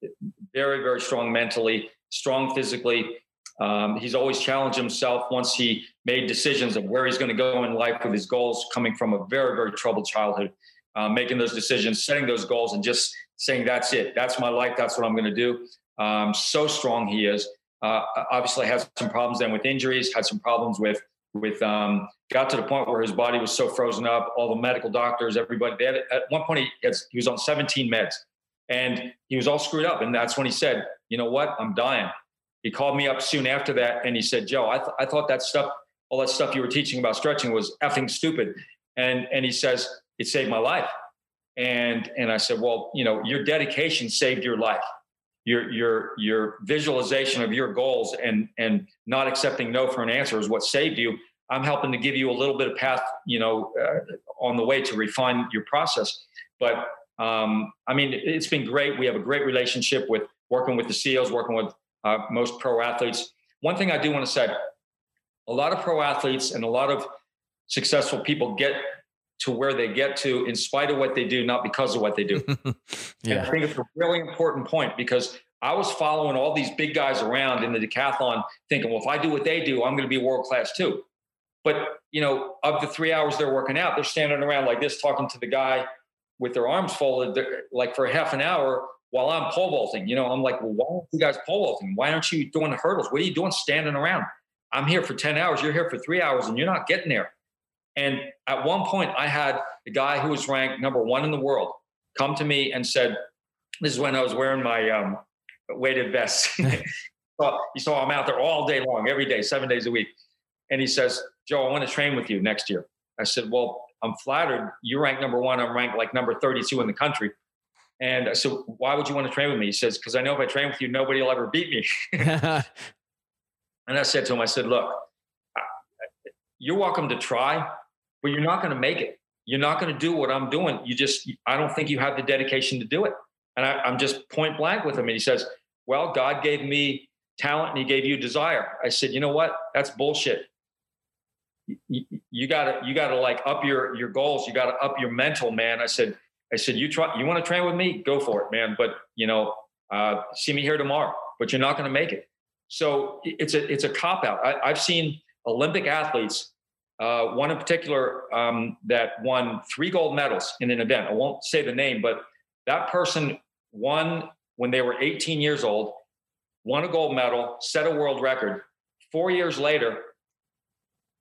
very very strong mentally strong physically um, he's always challenged himself once he made decisions of where he's going to go in life with his goals, coming from a very, very troubled childhood, uh, making those decisions, setting those goals, and just saying, That's it. That's my life. That's what I'm going to do. Um, so strong he is. Uh, obviously, had some problems then with injuries, had some problems with with um, got to the point where his body was so frozen up. All the medical doctors, everybody. Had, at one point, he, had, he was on 17 meds, and he was all screwed up. And that's when he said, "You know what? I'm dying." he called me up soon after that and he said, Joe, I, th- I thought that stuff, all that stuff you were teaching about stretching was effing stupid. And, and he says, it saved my life. And, and I said, well, you know, your dedication saved your life. Your, your, your visualization of your goals and, and not accepting no for an answer is what saved you. I'm helping to give you a little bit of path, you know, uh, on the way to refine your process. But um, I mean, it's been great. We have a great relationship with working with the ceos working with uh, most pro athletes. One thing I do want to say a lot of pro athletes and a lot of successful people get to where they get to in spite of what they do, not because of what they do. yeah. I think it's a really important point because I was following all these big guys around in the decathlon thinking, well, if I do what they do, I'm going to be world class too. But, you know, of the three hours they're working out, they're standing around like this, talking to the guy with their arms folded, like for half an hour while I'm pole vaulting. You know, I'm like, well, why aren't you guys pole vaulting? Why aren't you doing the hurdles? What are you doing standing around? I'm here for 10 hours. You're here for three hours and you're not getting there. And at one point, I had the guy who was ranked number one in the world come to me and said, This is when I was wearing my um, weighted vest. so, you saw I'm out there all day long, every day, seven days a week. And he says, Joe, I want to train with you next year. I said, Well, I'm flattered. You're ranked number one. I'm ranked like number 32 in the country. And I said, why would you want to train with me? He says, because I know if I train with you, nobody will ever beat me. and I said to him, I said, look, you're welcome to try, you're not going to make it. You're not going to do what I'm doing. You just, I don't think you have the dedication to do it. And I, I'm just point blank with him. And he says, well, God gave me talent and he gave you desire. I said, you know what? That's bullshit. You, you gotta, you gotta like up your, your goals. You gotta up your mental, man. I said, I said, you try, you want to train with me? Go for it, man. But you know, uh, see me here tomorrow, but you're not going to make it. So it's a, it's a cop out. I, have seen Olympic athletes, uh, one in particular um, that won three gold medals in an event. I won't say the name, but that person won when they were 18 years old, won a gold medal, set a world record. Four years later,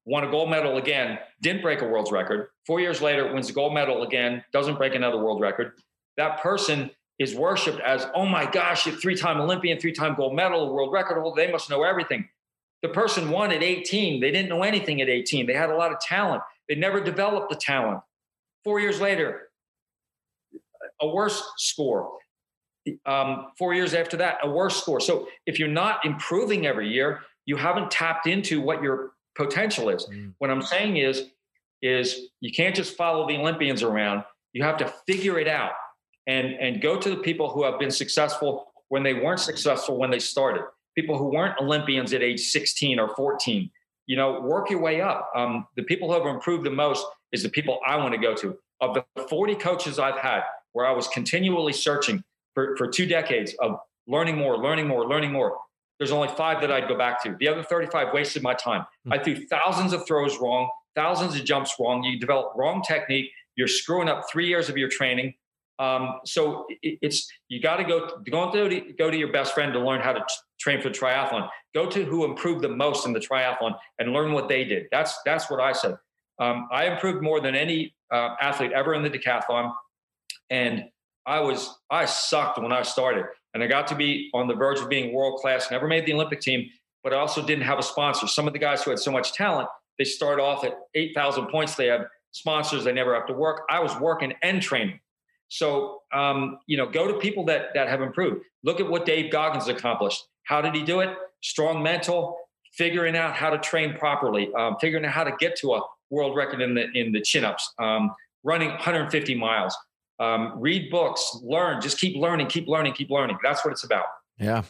won a gold medal again, didn't break a world's record. Four years later, wins a gold medal again, doesn't break another world record. That person is worshipped as, oh my gosh, three time Olympian, three time gold medal, world record holder. They must know everything. The person won at 18. They didn't know anything at 18. They had a lot of talent. They never developed the talent. Four years later, a worse score. Um, four years after that, a worse score. So if you're not improving every year, you haven't tapped into what your potential is. Mm. What I'm saying is, is you can't just follow the Olympians around. You have to figure it out and and go to the people who have been successful when they weren't successful when they started. People who weren't Olympians at age 16 or 14. You know, work your way up. Um, the people who have improved the most is the people I want to go to. Of the 40 coaches I've had, where I was continually searching for, for two decades of learning more, learning more, learning more. There's only five that I'd go back to. The other 35 wasted my time. Mm-hmm. I threw thousands of throws wrong, thousands of jumps wrong. You develop wrong technique. You're screwing up three years of your training. Um, so it, it's you got to go go to, go to your best friend to learn how to t- train for triathlon. Go to who improved the most in the triathlon and learn what they did. That's that's what I said. Um, I improved more than any uh, athlete ever in the decathlon, and I was I sucked when I started, and I got to be on the verge of being world class. Never made the Olympic team, but I also didn't have a sponsor. Some of the guys who had so much talent, they start off at eight thousand points. They have sponsors. They never have to work. I was working and training. So um, you know, go to people that that have improved. Look at what Dave Goggins accomplished. How did he do it? Strong mental, figuring out how to train properly, um, figuring out how to get to a world record in the in the chin ups, um, running 150 miles um, read books, learn, just keep learning, keep learning, keep learning. That's what it's about. Yeah,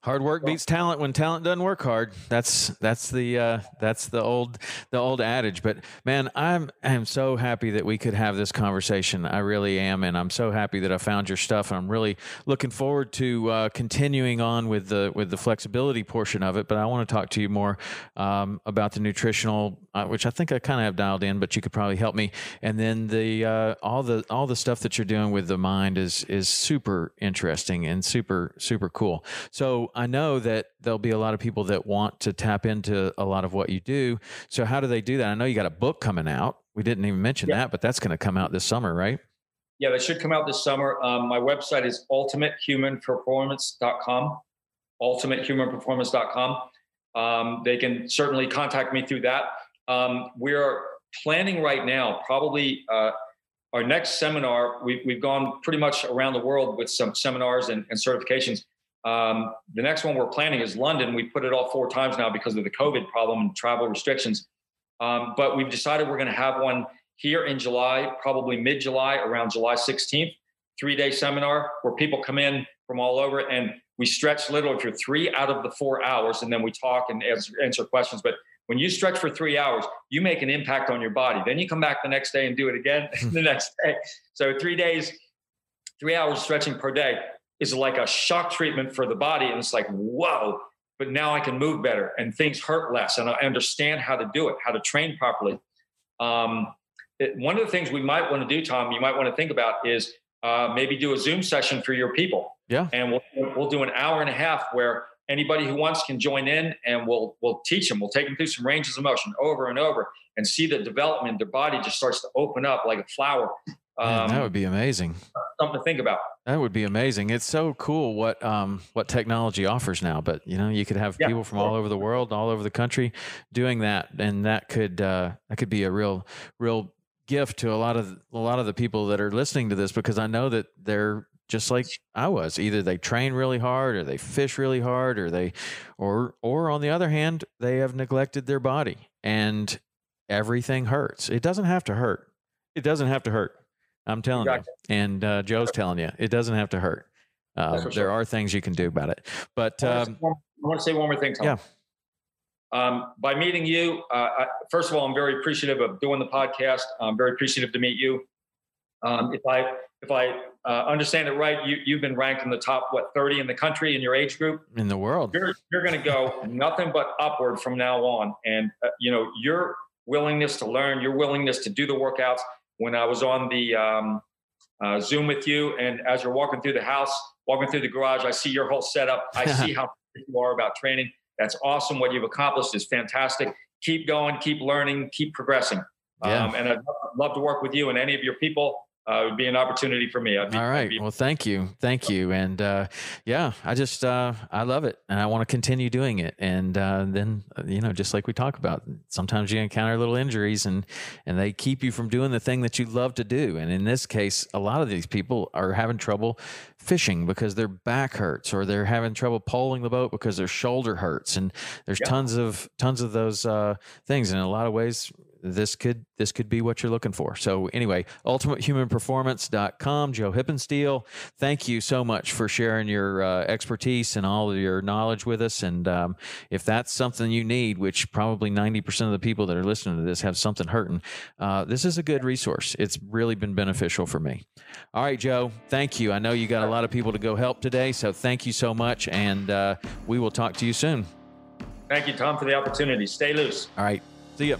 hard work beats talent when talent doesn't work hard. That's that's the uh, that's the old the old adage. But man, I'm I'm so happy that we could have this conversation. I really am, and I'm so happy that I found your stuff. I'm really looking forward to uh, continuing on with the with the flexibility portion of it. But I want to talk to you more um, about the nutritional, uh, which I think I kind of have dialed in, but you could probably help me. And then the uh, all the all the stuff that you're doing with the mind is is super interesting and super super cool cool. So I know that there'll be a lot of people that want to tap into a lot of what you do. So how do they do that? I know you got a book coming out. We didn't even mention yeah. that, but that's going to come out this summer, right? Yeah, that should come out this summer. Um, my website is ultimatehumanperformance.com. Ultimatehumanperformance.com. Um, they can certainly contact me through that. Um, we're planning right now, probably uh, our next seminar. We, we've gone pretty much around the world with some seminars and, and certifications. Um, the next one we're planning is London. We put it all four times now because of the COVID problem and travel restrictions. Um, but we've decided we're going to have one here in July, probably mid July, around July 16th, three day seminar where people come in from all over and we stretch literally for three out of the four hours and then we talk and answer, answer questions. But when you stretch for three hours, you make an impact on your body. Then you come back the next day and do it again the next day. So three days, three hours stretching per day is like a shock treatment for the body. And it's like, whoa, but now I can move better and things hurt less. And I understand how to do it, how to train properly. Um, it, one of the things we might want to do, Tom, you might want to think about is uh, maybe do a Zoom session for your people. Yeah. And we'll, we'll do an hour and a half where anybody who wants can join in and we'll, we'll teach them. We'll take them through some ranges of motion over and over and see the development. Their body just starts to open up like a flower. Man, that um, would be amazing. Something to think about. That would be amazing. It's so cool what um, what technology offers now. But you know, you could have yeah, people from all over the world, all over the country, doing that, and that could uh, that could be a real real gift to a lot of a lot of the people that are listening to this because I know that they're just like I was. Either they train really hard or they fish really hard or they or or on the other hand, they have neglected their body and everything hurts. It doesn't have to hurt. It doesn't have to hurt. I'm telling exactly. you. And uh, Joe's telling you, it doesn't have to hurt. There sure. are things you can do about it. But um, I want to say one more thing, Tom. Yeah. Um, by meeting you, uh, I, first of all, I'm very appreciative of doing the podcast. I'm very appreciative to meet you. Um, if I if I uh, understand it right, you you've been ranked in the top what 30 in the country in your age group in the world. You're you're going to go nothing but upward from now on, and uh, you know your willingness to learn, your willingness to do the workouts. When I was on the um, uh, Zoom with you, and as you're walking through the house, walking through the garage, I see your whole setup. I see how you are about training. That's awesome. What you've accomplished is fantastic. Keep going, keep learning, keep progressing. Yeah. Um, and I'd love to work with you and any of your people uh, it would be an opportunity for me. Be, All right. Be- well, thank you. Thank you. And uh, yeah, I just, uh, I love it and I want to continue doing it. And uh, then, uh, you know, just like we talk about, sometimes you encounter little injuries and, and they keep you from doing the thing that you love to do. And in this case, a lot of these people are having trouble fishing because their back hurts or they're having trouble poling the boat because their shoulder hurts. And there's yeah. tons of, tons of those uh, things. And in a lot of ways, this could this could be what you're looking for. So anyway, ultimatehumanperformance.com, Joe Hippensteel. Thank you so much for sharing your uh, expertise and all of your knowledge with us. And um, if that's something you need, which probably 90% of the people that are listening to this have something hurting, uh, this is a good resource. It's really been beneficial for me. All right, Joe, thank you. I know you got a lot of people to go help today, so thank you so much. And uh, we will talk to you soon. Thank you, Tom, for the opportunity. Stay loose. All right. See you.